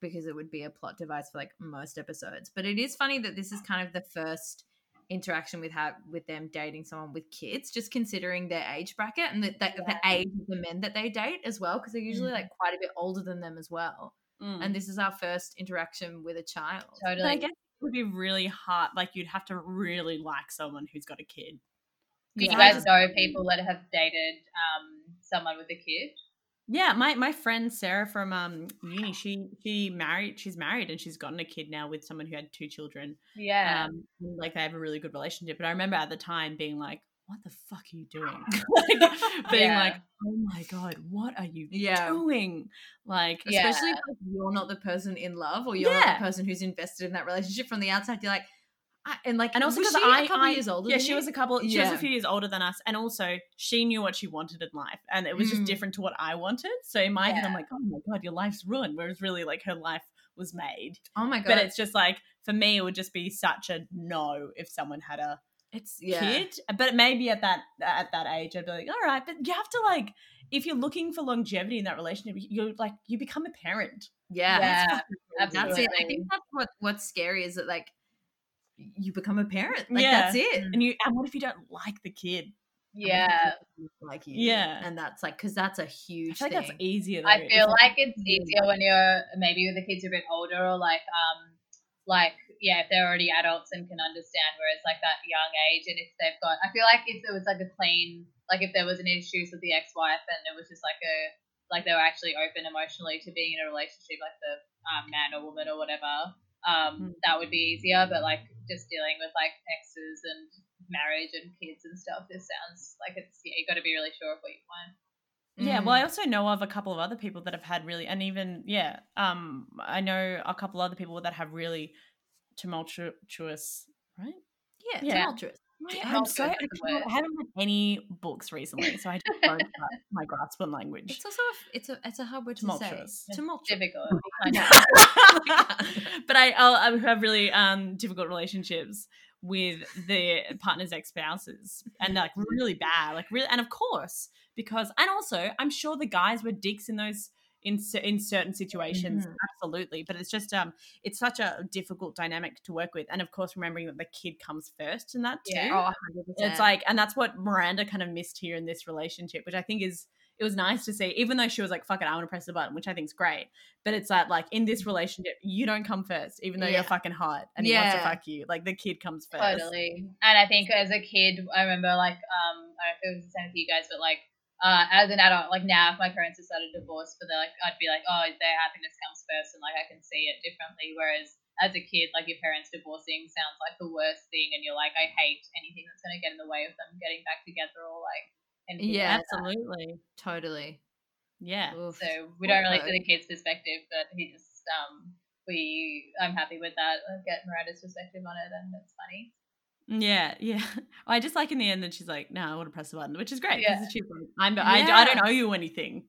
because it would be a plot device for like most episodes. But it is funny that this is kind of the first interaction with how with them dating someone with kids, just considering their age bracket and the, the, the age of the men that they date as well, because they're usually Mm. like quite a bit older than them as well. Mm. And this is our first interaction with a child. But I Totally. guess it would be really hard. Like you'd have to really like someone who's got a kid. Do you guys know people that have dated um, someone with a kid? Yeah, my my friend Sarah from um uni, she she married, she's married and she's gotten a kid now with someone who had two children. Yeah. Um, like they have a really good relationship. But I remember at the time being like, "What the fuck are you doing?" like, being Yeah. like, "Oh my god, what are you Yeah. doing?" Like, Yeah. Especially if you're not the person in love or you're not the person who's invested in that relationship from the outside. You're like, I, and like, and also because I, a couple I- years older. Yeah, she you? was a couple. She was a few years older than us, and also she knew what she wanted in life, and it was just Mm. different to what I wanted. So in my head, I'm like, "Oh my god, your life's ruined." Whereas really, like her life was made. Oh my god! But it's just like for me, it would just be such a no if someone had a it's yeah. kid. But maybe at that at that age, I'd be like, all right. But you have to like, if you're looking for longevity in that relationship, you're like, you become a parent. Yeah, Yeah, that's, that's it. I think that's what what's scary is that like you become a parent. Like Yeah. that's it. And you, and what if you don't like the kid? yeah. like you. Yeah. and that's like because that's a huge feel like that's easier. Though, I feel if- like it's easier when you're maybe the kids are a bit older or like um like yeah if they're already adults and can understand whereas like that young age and if they've got I feel like if there was like a clean like if there was an issues with the ex-wife and it was just like a like they were actually open emotionally to being in a relationship like the um, man or woman or whatever um Mm. that would be easier but like just dealing with like exes and marriage and kids and stuff this sounds like it's yeah you got to be really sure of what you want Yeah, Mm. well, I also know of a couple of other people that have had really, and even yeah, um, I know a couple other people that have really tumultuous, right? yeah, Yeah. tumultuous. I'm so I, Tumultuous is the can't- word. I haven't read any books recently, so I just don't my grasp on language. It's also a, it's a it's a hard word to Tumultuous. say. Tumultuous. difficult but I, I'll, I have really um, difficult relationships with the partner's ex spouses, and like really bad, like really, and of course because, and also I'm sure the guys were dicks in those in in certain situations, Mhm. absolutely. But it's just um, it's such a difficult dynamic to work with, and of course remembering that the kid comes first in that too. Yeah. Oh, 100%. It's like, and that's what Miranda kind of missed here in this relationship, which I think is it was nice to see, even though she was like, "Fuck it, I want to press the button," which I think is great. But it's that like in this relationship, you don't come first, even though Yeah. you're fucking hot and he wants to fuck you. Like the kid comes first. Totally. And I think as a kid, I remember like um I don't know if it was the same with you guys, but like uh as an adult, like now if my parents decided to divorce for the like I'd be like, Oh, their happiness comes first and like I can see it differently. Whereas as a kid, like your parents divorcing sounds like the worst thing and you're like, I hate anything that's gonna get in the way of them getting back together or like anything Yeah. like that. Absolutely. totally. Yeah. Oof. So we don't really see the kid's perspective, but he just um we I'm happy with that. I get Miranda's perspective on it and it's funny. Yeah, yeah. I just like in the end that she's like, "No, I want to press the button," which is great because Yeah. she's like, "I'm, I, I don't owe you anything."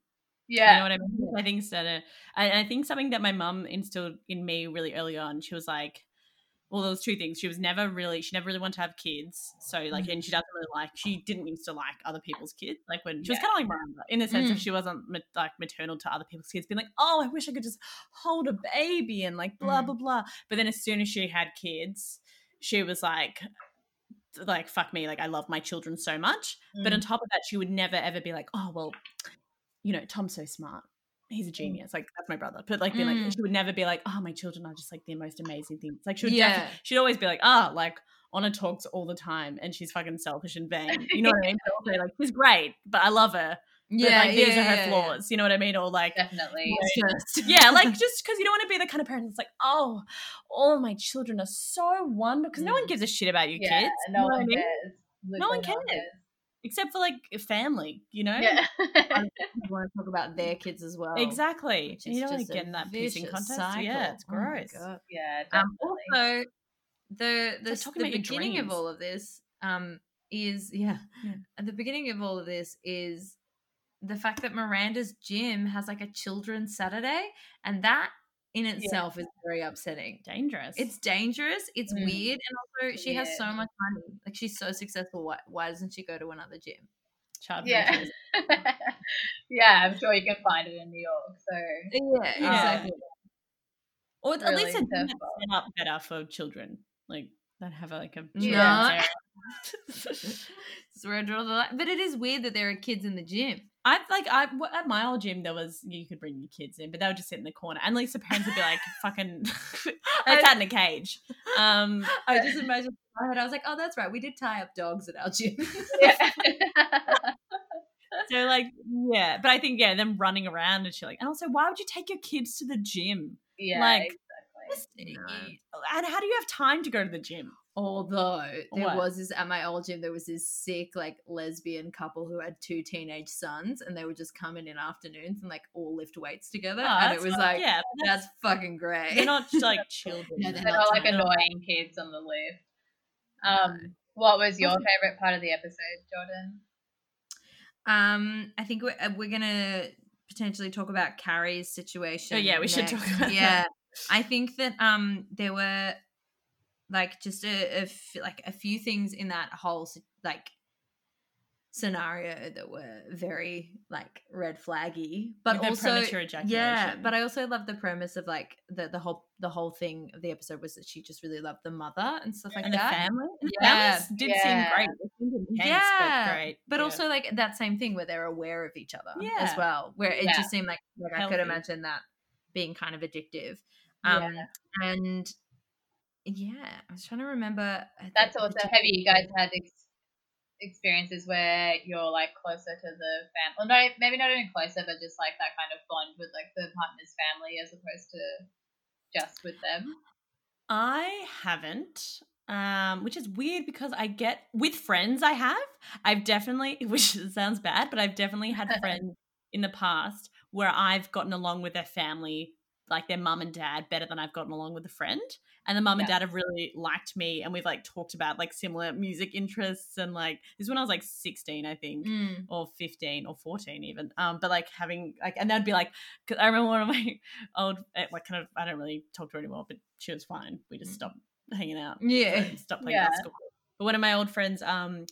Yeah. You know what I mean? I think so. I, I think something that my mum instilled in me really early on, she was like, well, there was two things. She was never really, she never really wanted to have kids. So like, and she doesn't really like, she didn't used to like other people's kids. Like when she was kind of like Miranda in the sense of Mm. she wasn't like maternal to other people's kids, being like, oh, I wish I could just hold a baby and like blah, Mm. blah, blah. But then as soon as she had kids, she was like, like fuck me like i love my children so much but on Mm. top of that she would never ever be like oh well you know tom's so smart he's a genius. Like that's my brother. But like, like Mm. she would never be like, oh, my children are just like the most amazing things. Like she would, Yeah. she'd always be like, ah, like Anna talks all the time, and she's fucking selfish and vain. You know what I mean? But also, like she's great, but I love her. But Yeah, like these yeah, are her yeah, yeah. flaws. You know what I mean? Or like. Definitely. Just- Yeah, like just because you don't want to be the kind of parent that's like, oh, all my children are so wonderful. Because no one Mm. gives a shit about your Yeah, kids. no you know what I one mean? cares. No one Literally cares. Except for like family, you know? Yeah. You want to talk about their kids as well. Exactly. And you don't want to get in that pissing vicious contest. cycle. Yeah, it's Oh gross. God. yeah, Um, also, the the, like talking the about your beginning of all of this um is yeah, Yeah. at the beginning of all of this is the fact that Miranda's gym has like a children's Saturday, and that in itself is very upsetting. Dangerous. It's dangerous. It's Mm. weird, and also she has so much money. Like she's so successful. Why, why doesn't she go to another gym? child yeah. yeah, I'm sure you can find it in New York. So Yeah, Yeah. exactly. Or at really least a gym that's set up better for children. Like that have like a No. children's This is where I draw the line. But it is weird that there are kids in the gym. I like I at my old gym there was you could bring your kids in, but they would just sit in the corner, and at least the parents would be like fucking it's out in a cage. Um, I just imagine in my head, I was like, oh, that's right. We did tie up dogs at our gym. yeah. so like yeah, but I think yeah, them running around and shit like, and also why would you take your kids to the gym? yeah, Like, exactly. And how do you have time to go to the gym? Although there What? was this at my old gym, there was this sick like lesbian couple who had two teenage sons, and they would just come in in afternoons and like all lift weights together, Oh, and it was like yeah, but that's fucking great. they're not like children. No, they're They're not not like annoying kids on the lift. Um, what was your favorite part of the episode, Jordan? Um, I think we're uh, we're gonna potentially talk about Carrie's situation. Oh, yeah, we should talk about Yeah, that. I think that um there were like just a, a f- like a few things in that whole like scenario that were very like red flaggy, but the also premature yeah. But I also love the premise of like the the whole the whole thing of the episode was that she just really loved the mother and stuff like and the that. family, and the Yeah. families did Yeah. seem great. Yeah, but great. But Yeah. also like that same thing where they're aware of each other as well. Where it Yeah. just seemed like, like I could imagine that being kind of addictive. Um Yeah. and yeah, I was trying to remember. That's also. particular- Have you guys had ex- experiences where you're like closer to the family? Well, no, maybe not even closer, but just like that kind of bond with like the partner's family as opposed to just with them. I haven't. Um, which is weird because I get with friends I have. I've definitely which sounds bad, but I've definitely had friends in the past where I've gotten along with their family, like their mum and dad, better than I've gotten along with a friend. And the mum and Yeah. dad have really liked me and we've like talked about like similar music interests and like this is when I was like 16, I think Mm. or 15 or 14 even um but like having like and that'd be like cause i remember one of my old eh, like kind of i don't really talk to her anymore but she was fine we just stopped hanging out Yeah. stopped playing Yeah. basketball but one of my old friends um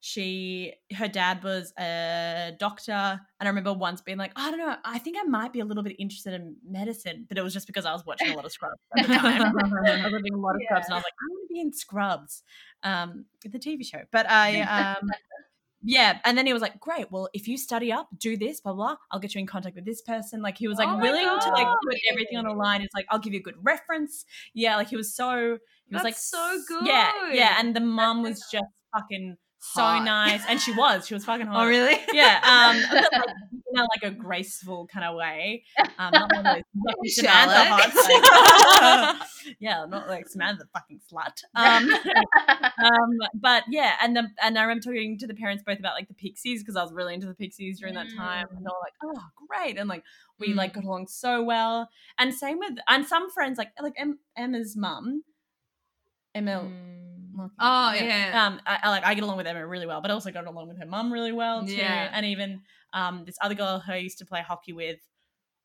she her dad was a doctor and i remember once being like i don't know i think i might be a little bit interested in medicine but it was just because i was watching a lot of scrubs at the time i was watching a lot of scrubs and i was like i want to be in scrubs um the tv show but i um yeah, and then he was like, "Great. Well, if you study up, do this, blah blah. I'll get you in contact with this person." Like he was like Oh willing to like put everything on the line. It's like, "I'll give you a good reference." Yeah, like he was so he was That's like so good Yeah, yeah, and the mum was just fucking so Hot. nice, and she was, she was fucking hot. Oh really? Yeah, um, but, like, in a, like a graceful kind of way. Um, not one of those yucky Samantha hots. yeah, not like Samantha fucking slut. Um, um, but yeah, and the and I remember talking to the parents both about like the Pixies because I was really into the Pixies during that time, and they were like, "Oh, great!" And like we Mm. like got along so well. And same with and some friends like like em, Emma's mum, Emma. Mm. Oh yeah. Um, I, I like I get along with Emma really well, but I also got along with her mum really well too. Yeah. And even um, this other girl who I used to play hockey with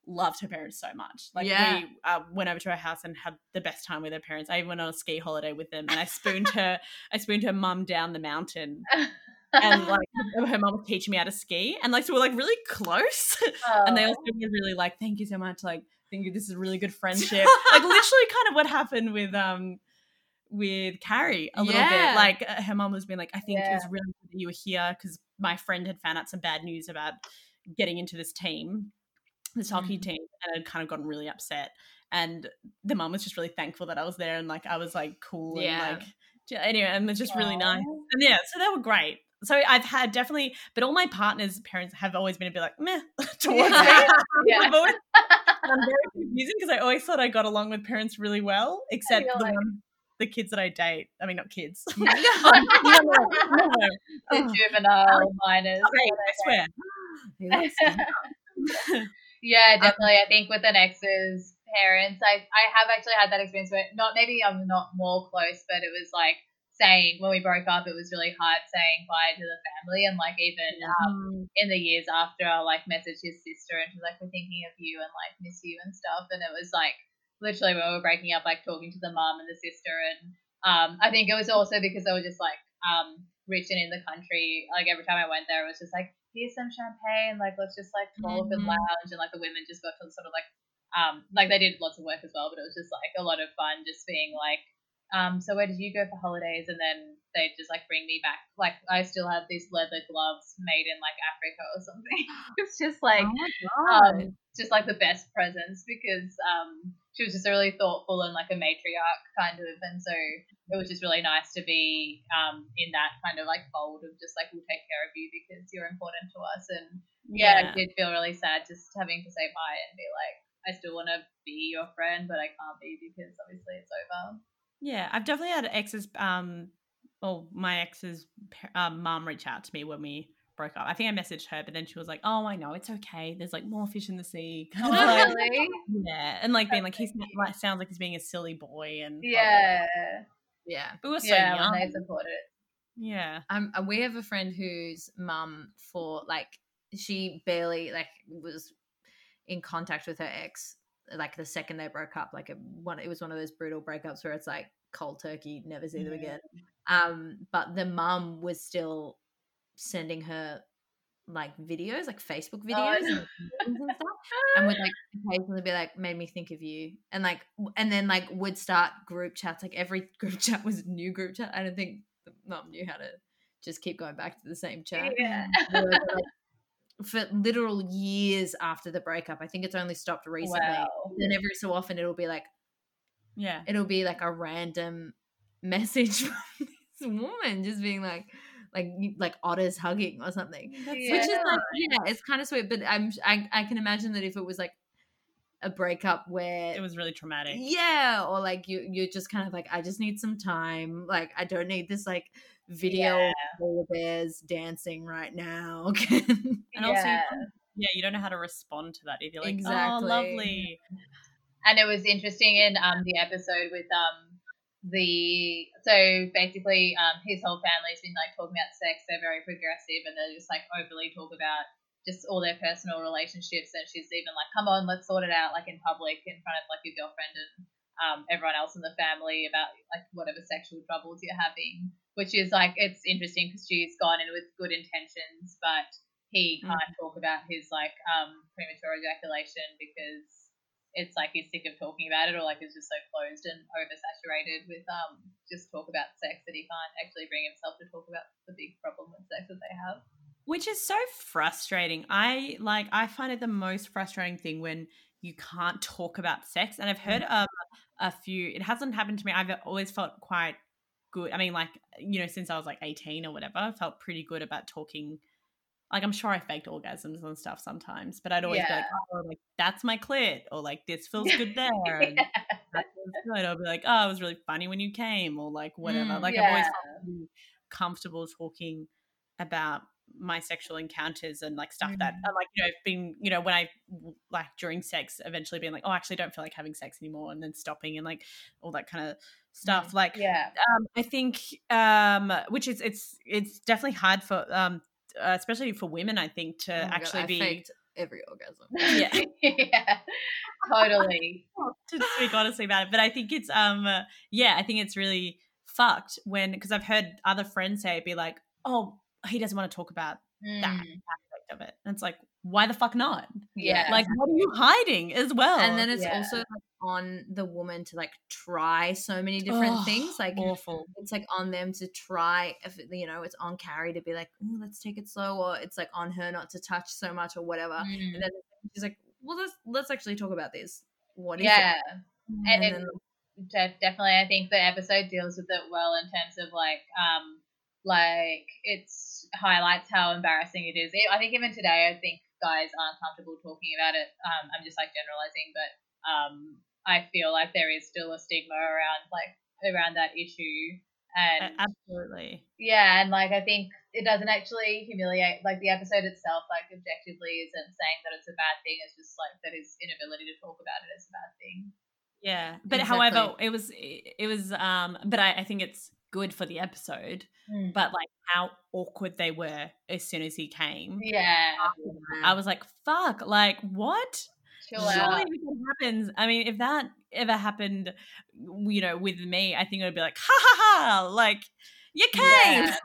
loved her parents so much. Like Yeah. we uh, went over to her house and had the best time with her parents. I even went on a ski holiday with them, and I spooned her. I spooned her mum down the mountain, and like her mum was teaching me how to ski, and like so we're like really close. and they Oh. also were really like, "Thank you so much." Like, thank you. This is a really good friendship. like literally, kind of what happened with um with Carrie a little Yeah. bit. Like uh, her mom was being like, "I think it was really good that you were here because my friend had found out some bad news about getting into this team." this hockey Mm. team and had kind of gotten really upset. And the mom was just really thankful that I was there and like I was like cool Yeah. and like anyway, and it was just really nice. And yeah, so they were great. So I've had definitely, but all my partners' parents have always been a bit like meh towards me. Yeah. Always, I'm very confusing because I always thought I got along with parents really well, except the like- ones, the kids that I date. I mean, not kids. the Oh. juvenile minors. Okay, I swear. He likes it. yeah, definitely. I think with an ex's parents, I I have actually had that experience where not maybe I'm not more close, but it was like saying when we broke up, it was really hard saying bye to the family, and like even um, in the years after, I like messaged his sister, and she was like, "We're thinking of you and like miss you and stuff," and it was like literally when we were breaking up, like talking to the mum and the sister, and um, I think it was also because they were just like um rich and in the country. Like every time I went there, it was just like, "Here's some champagne, like let's just like talk and Mhm. lounge," and like the women just got to sort of like um like they did lots of work as well, but it was just like a lot of fun, just being like. Um, so where did you go for holidays? And then they just like bring me back. Like I still have these leather gloves made in like Africa or something. it's just like oh um, just like the best presents because um, she was just really thoughtful and like a matriarch kind of, and so it was just really nice to be um, in that kind of like fold of just like we'll take care of you because you're important to us, and yeah, it did feel really sad just having to say bye and be like, I still want to be your friend, but I can't be because obviously it's over. Yeah, I've definitely had exes. Um, well, my ex's um, mum reach out to me when we broke up. I think I messaged her, but then she was like, "Oh, I know, it's okay. There's like more fish in the sea." Of like, really? yeah, and like being like he like sounds like he's being a silly boy, and. Yeah. yeah. but we were so yeah, young. they supported it. Yeah, Um, we have a friend whose mum for like she barely like was in contact with her ex like the second they broke up. Like it, one, it was one of those brutal breakups where it's like cold turkey, never see them again. Um, but the mum was still sending her like videos, like Facebook Oh, videos and, and stuff, and would like occasionally be like, "Made me think of you," and like, and then like would start group chats. Like every group chat was a new group chat. I don't think the mum knew how to just keep going back to the same chat. Yeah. Like, for literal years after the breakup, I think it's only stopped recently. Wow. Then every so often it'll be like yeah. it'll be like a random message from this woman just being like like like otters hugging or something Yeah. which is like yeah it's kind of sweet but i'm I, I can imagine that if it was like a breakup where It was really traumatic. yeah or like you you're just kind of like i just need some time like i don't need this like video Yeah. of polar bears dancing right now And also, Yeah. can't- yeah, you don't know how to respond to that. If you're like, Exactly. oh, lovely. and it was interesting in um the episode with um the so basically um his whole family's been like talking about sex they're very progressive and they just like overly talk about just all their personal relationships and she's even like come on let's sort it out like in public in front of like your girlfriend and um everyone else in the family about like whatever sexual troubles you're having which is like it's interesting because she's gone in with good intentions but he Mm. can't talk about his like um premature ejaculation because it's like he's sick of talking about it or like he's just so closed and oversaturated with um just talk about sex that he can't actually bring himself to talk about the big problem with sex that they have. Which is so frustrating. I like I find it the most frustrating thing when you can't talk about sex. And I've heard um, a few it hasn't happened to me. I've always felt quite good. I mean, like, you know, since I was like 18 or whatever, I felt pretty good about talking like I'm sure I faked orgasms and stuff sometimes, but I'd always be like, oh, like that's my clit, or like this feels good there, and that feels good. I'll be like, oh, it was really funny when you came, or like whatever. Mm, like I've always comfortable talking about my sexual encounters and like stuff that Mm. and like you know being you know when I like during sex eventually being like oh I actually don't feel like having sex anymore and then stopping and like all that kind of stuff like yeah. um, I think um, which is it's it's definitely hard for um, uh, especially for women I think to Oh God, actually I be every orgasm Yeah. yeah. Totally. to speak honestly about it. But I think it's um uh, yeah, I think it's really fucked when because I've heard other friends say it be like, oh, he doesn't want to talk about that Mm, aspect of it. And it's like, why the fuck not? yeah. Like, what are you hiding as well? and then it's Yeah. also like on the woman to like try so many different Oh, things like awful. it's like on them to try if you know it's on carrie to be like "Ooh, let's take it slow or it's like on her not to touch so much or whatever Mm. and then she's like well, let's let's actually talk about this. What is yeah. it? And, then- and de- definitely, I think the episode deals with it well in terms of like, um, like it's highlights how embarrassing it is. I think even today, I think guys aren't comfortable talking about it. Um, I'm just like generalizing, but um, I feel like there is still a stigma around like around that issue. And Absolutely. yeah, and like I think it doesn't actually humiliate like the episode itself, like objectively isn't saying that it's a bad thing. It's just like that his inability to talk about it is a bad thing. Yeah, but Exactly. however, it was it was um, but I, I think it's good for the episode. Hmm. But like how awkward they were as soon as he came, yeah, I was like, "Fuck!" Like what? chill Surely out. if it happens. I mean, if that ever happened, you know, with me, I think it would be like, "Ha ha ha!" Like you came.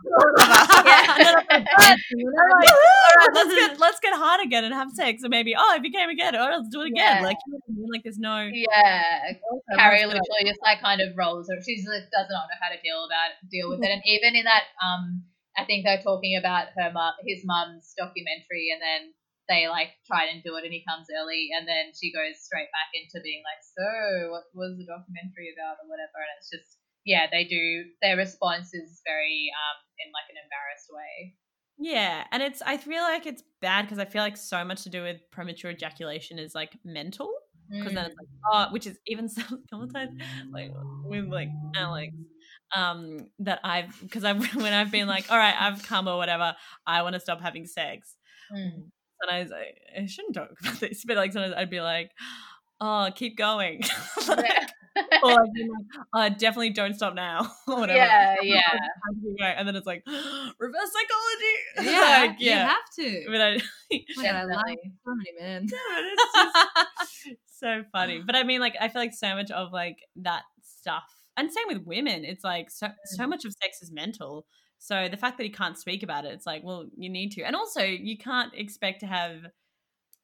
Yeah. And like, "What?" And I'm like, all right, let's get let's get hard again and have sex, or maybe oh, if you came again, oh, let's do it again. Yeah. Like, you know what I mean? like there's no. Yeah, Carrie literally just like kind of rolls her. She just does not know how to deal about deal with it. And even in that, um, I think they're talking about her mum, his mum's documentary, and then they like try and do it, and he comes early, and then she goes straight back into being like, "So, what was the documentary about, or whatever?" And it's just, yeah, they do. Their response is very um in like an embarrassed way. Yeah, and it's I feel like it's bad because I feel like so much to do with premature ejaculation is like mental because then it's like oh, which is even some sometimes like with like Alex, um, that I've because I've when I've been like all right I've come or whatever I want to stop having sex. Mm. Sometimes I, I shouldn't talk about this, but like sometimes I'd be like, oh, keep going, Yeah. or like, oh, definitely don't stop now or whatever. yeah, yeah. And then it's like reverse psychology. yeah, like, you have to. But I, Oh God, I love Definitely. comedy, man. it's so funny. But I mean, like, I feel like so much of like that stuff, and same with women. It's like so so mm. much of sex is mental. So the fact that he can't speak about it, it's like, well, you need to, and also you can't expect to have.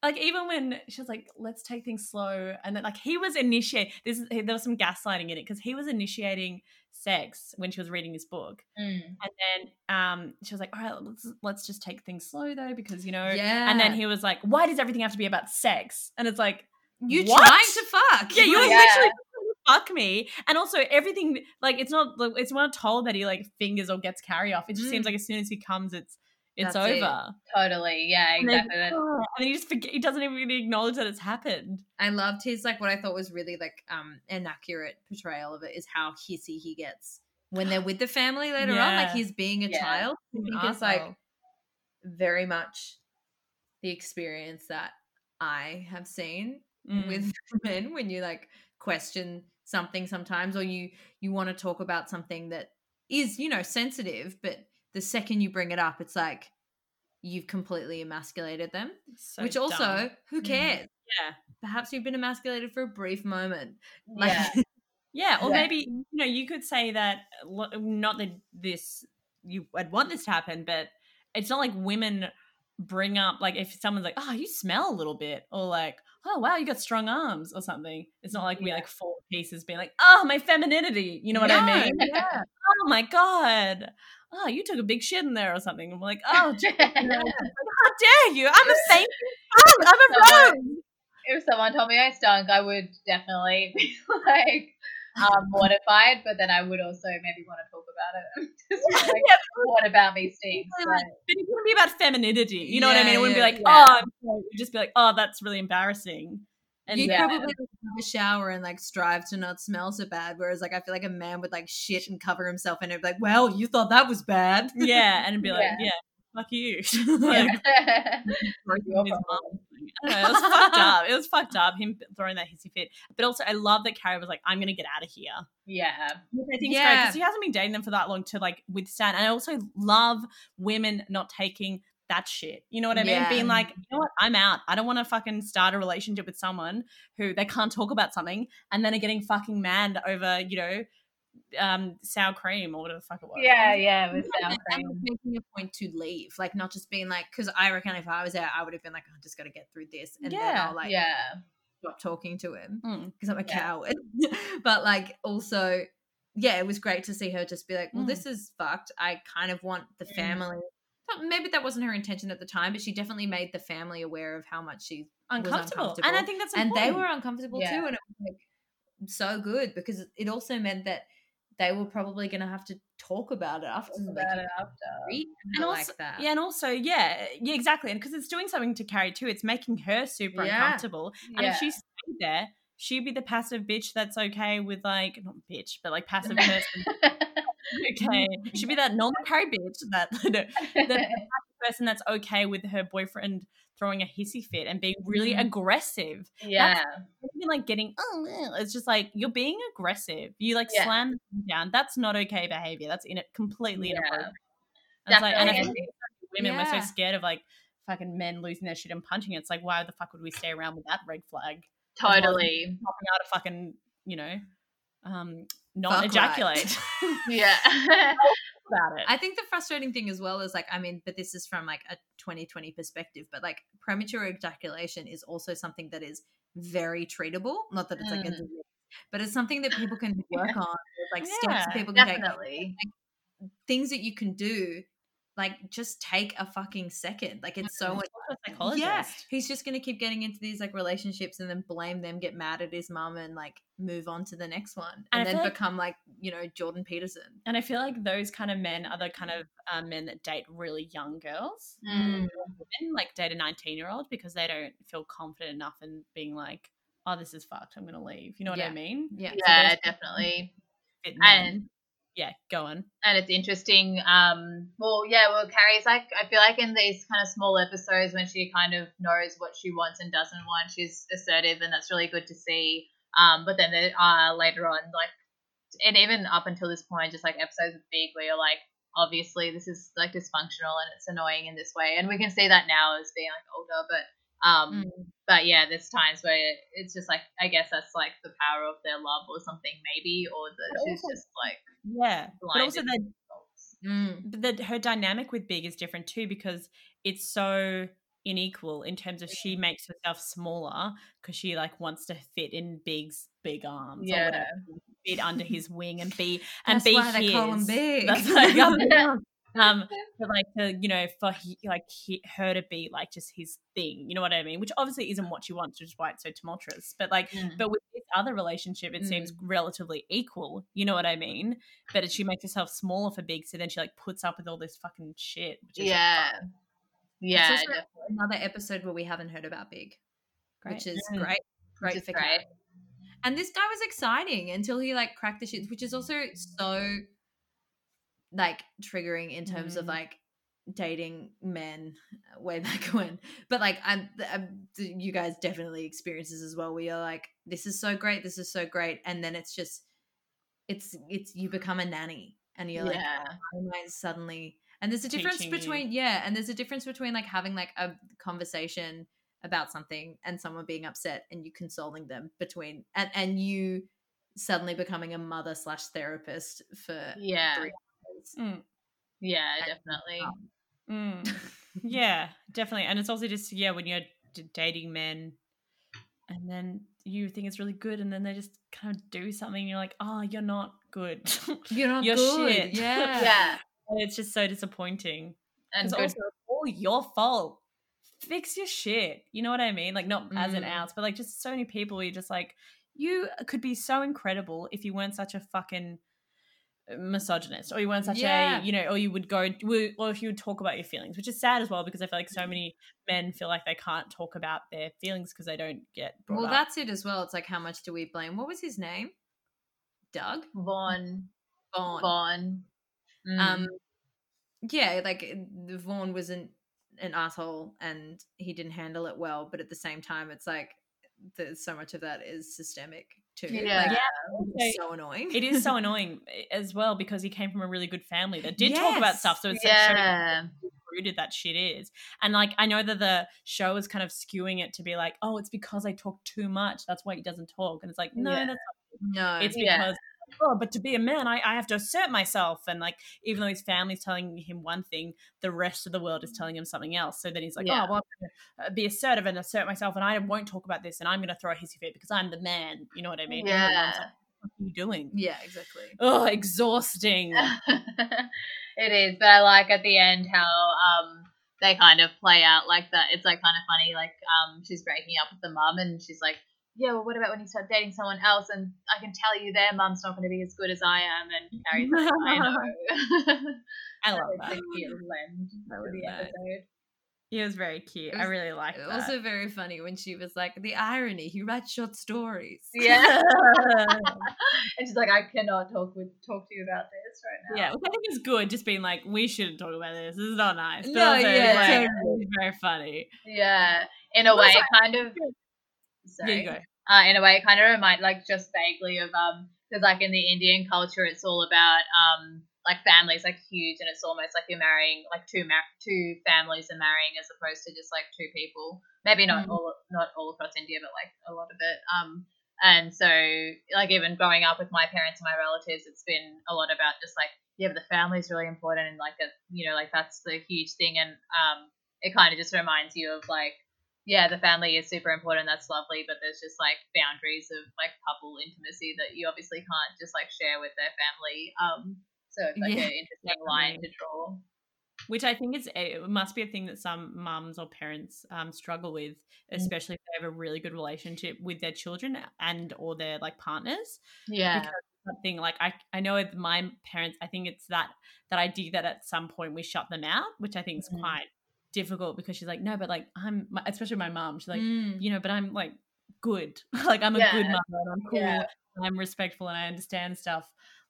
Like even when she was like, "Let's take things slow," and then like he was initiating. This is, there was some gaslighting in it because he was initiating sex when she was reading this book, Mm. and then um, she was like, "All right, let's let's just take things slow though, because you know." Yeah. And then he was like, "Why does everything have to be about sex?" And it's like, You What? trying to fuck? "Yeah, you're Yeah. literally trying to fuck me." And also, everything like it's not it's not told that he like fingers or gets Carrie off. It just Mm. seems like as soon as he comes, it's it's That's it. over. Totally. Yeah, And then, exactly. Oh, and then he just forget. He doesn't even acknowledge that it's happened. I loved his like what I thought was really like um an accurate portrayal of it is how hissy he gets when they're with the family later on. Like he's being a Yeah. child. I think it's like very much the experience that I have seen Mm. with men when you like question something sometimes or you you want to talk about something that is you know sensitive but the second you bring it up it's like you've completely emasculated them So which also dumb. who Mhm. cares yeah. perhaps you've been emasculated for a brief moment like Yeah. Yeah, or Yeah. maybe you know you could say that not that this you would want this to happen, but it's not like women bring up like if someone's like, "Oh, you smell a little bit," or like, "Oh, wow, you got strong arms," or something. It's not like we like four pieces being like, "Oh, my femininity," you know what I mean? yeah. Oh my god, oh, you took a big shit in there or something. I'm like, "Oh, gee, you know, it's like, how dare you? I'm a saint. I'm, I'm a rose." if someone told me I stunk, I would definitely be like um, mortified, but then I would also maybe want to talk about it. Just like, what about me stinks? Like, but it wouldn't be about femininity. You know what I mean? It wouldn't yeah, be like, yeah. oh, I'm sorry. Just be like, oh, that's really embarrassing. And You'd yeah. probably like, have a shower and like strive to not smell so bad. Whereas like I feel like a man would like shit and cover himself in it, be like, well, you thought that was bad. yeah, and it'd be like, Yeah. yeah, fuck you. like, yeah. broken his mum. I know, it was fucked up. It was fucked up. Him throwing that hissy fit. But also, I love that Carrie was like, "I'm gonna get out of here," yeah. which I think Yeah. because he hasn't been dating them for that long to like withstand. And I also love women not taking that shit. You know what I mean? Yeah. Being like, you know what? I'm out. I don't want to fucking start a relationship with someone who they can't talk about something and then are getting fucking mad over, you know, um, sour cream or whatever the fuck it was. Yeah, yeah, sour and cream. making a point to leave, like not just being like, because I reckon if I was there, I would have been like, I just got to get through this, and then I'll like Yeah. stop talking to him Mm. because I'm a Yeah. coward. but like also, yeah, it was great to see her just be like, well, Mm. this is fucked. I kind of want the Mm. family maybe that wasn't her intention at the time, but she definitely made the family aware of how much she Uncomfortable. uncomfortable. And I think that's and they were uncomfortable Yeah. too, and it was like so good because it also meant that they were probably going to have to talk about it after. like, About it after. and also, like that. yeah, and also, yeah, yeah, exactly, and because it's doing something to Carrie too, it's making her super Yeah. uncomfortable. And Yeah. if she stayed there, she'd be the passive bitch that's okay with like not bitch, but like passive person. okay, she'd be that normal Carrie bitch that no, the person that's okay with her boyfriend throwing a hissy fit and being really Mhm. aggressive. yeah. Even like getting, oh, it's just like you're being aggressive. You like Yeah. slam the down. That's not okay behavior. That's in it completely Yeah. inappropriate. It's like, and I think women we're so scared of like fucking men losing their shit and punching. It's like, why the fuck would we stay around with that red flag? Totally. Popping out a fucking, you know, um, not Fuck right. ejaculate Yeah. about it. I think the frustrating thing as well is like, I mean, but this is from like a 2020 perspective, but like premature ejaculation is also something that is very treatable. Not that it's like a Mm. disease, but it's something that people can work on. There's like steps Yeah, that people can take, Definitely. things that you can do. Like, just take a fucking second. Like, it's so Mm. psychologist. Yeah, he's just gonna keep getting into these like relationships and then blame them, get mad at his mum, and like move on to the next one, And and, then feel like- become like you know Jordan Peterson. And I feel like those kind of men are the kind of um, men that date really young girls. Mm. Women like date a 19 year old because they don't feel confident enough in being like, oh, this is fucked. I'm going to leave. You know what I mean? Yeah, Yeah, there's- definitely. And yeah, go on. and it's interesting. Um, well, yeah, well, Carrie's like, I feel like in these kind of small episodes when she kind of knows what she wants and doesn't want, she's assertive, and that's really good to see. Um, but then there are later on, like, and even up until this point, just like episodes with Big, where you're like, obviously this is like dysfunctional and it's annoying in this way, and we can see that now as being like older, but. Um, but yeah, there's times where it's just like I guess that's like the power of their love or something maybe, or that But she's just like Yeah. But also, the. Mm. the, her dynamic with Big is different too because it's so unequal in terms of she makes herself smaller because she like wants to fit in Big's big arms or Yeah. whatever, fit under his wing and be and That's be why they call him his. big. That's why they call him big. um but like to you know for he, like he, her to be like just his thing you know what i mean which obviously isn't what she wants which is why it's so tumultuous but like Mm. but with this other relationship it seems relatively equal you know what i mean but she makes herself smaller for big so then she like puts up with all this fucking shit Yeah. Yeah, It's also another episode where we haven't heard about Big, great. which is Mm. great. Great Which for great. And this guy was exciting until he like cracked the shit, which is also so like triggering in terms of Mm. like dating men uh, way back when. But like I'm, I'm you guys definitely experience this as well. Where you're like, this is so great, this is so great, and then it's just, it's it's you become a nanny, and you're like, yeah. am I suddenly and there's a difference Teaching you. between yeah and there's a difference between like having like a conversation about something and someone being upset and you consoling them between and and you suddenly becoming a mother slash therapist for Yeah. three hours. Mm, Yeah, definitely. mm. yeah definitely and it's also just yeah when you're d- dating men and then you think it's really good and then they just kind of do something and you're like oh you're not good you're not You're good shit. yeah Yeah. And it's just so disappointing And Because good. also, it's all your fault. Fix your shit. You know what I mean? Like, not as an Mm. ounce, but like, just so many people. You're just like, you could be so incredible if you weren't such a fucking misogynist, or you weren't such Yeah. a, you know, or you would go, or if you would talk about your feelings, which is sad as well because I feel like so many men feel like they can't talk about their feelings because they don't get brought well up. that's it as well it's like how much do we blame what was his name doug Vaughn. vaughn, Vaughn. Mm. um yeah like vaughn wasn't an asshole and he didn't handle it well but at the same time it's like there's so much of that is systemic too Yeah. Like, Yeah. it's so annoying it is so annoying eh, as well because he came from a really good family that did talk about stuff. So it's like yeah. how rooted that shit is. And like I know that the show is kind of skewing it to be like, oh, it's because I talk too much. That's why he doesn't talk. And it's like, no, Yeah. that's no not. It's Yeah. because oh, but to be a man, I, I have to assert myself. And like even though his family's telling him one thing, the rest of the world is telling him something else. So then he's like, Yeah. oh, well, I'm gonna uh, be assertive and assert myself, and I won't talk about this, and I'm going to throw a hissy fit because I'm the man. You know what I mean? Yeah. wants fuck are you doing? Yeah, exactly. Oh, exhausting. it is, but I like at the end how um they kind of play out like that. It's like kind of funny. Like um she's breaking up with the mum, and she's like, "Yeah, well, what about when you start dating someone else? And I can tell you their mum's not going to be as good as I am." And Carrie's like, "I know." I love It's that. I to love the episode. It was very cute. It I really liked that. Also very funny when she was like, the irony, he writes short stories. Yeah, and she's like, "I cannot talk with talk to you about this right now." Yeah, which I think is good. Just being like, we shouldn't talk about this. This is not nice. But No, also, yeah, like, totally. it's very funny. Yeah, in a was way, kind of. Go. uh, in a way, it kind of remind like just vaguely of um because like in the Indian culture, it's all about um like families like huge, and it's almost like you're marrying like two mar- two families are marrying as opposed to just like two people. Maybe not Mhm. all not all across India, but like a lot of it. Um, and so like even growing up with my parents and my relatives, it's been a lot about just like yeah, but the is really important, and like a you know like that's the huge thing, and um it kind of just reminds you of like yeah, the family is super important. That's lovely, but there's just like boundaries of like couple intimacy that you obviously can't just like share with their family. Um, so it's like Yeah, an interesting line to draw. Which I think is a, it must be a thing that some mums or parents um, struggle with, Mm. especially if they have a really good relationship with their children and or their like partners. Yeah, because something like I, I know with my parents i think it's that that idea that at some point we shut them out which i think is Mhm. quite difficult because she's like no but like i'm my- especially my mom she's like Mm. you know but i'm like good like i'm a Yeah. good mother and i'm cool Yeah. and i'm respectful and i understand stuff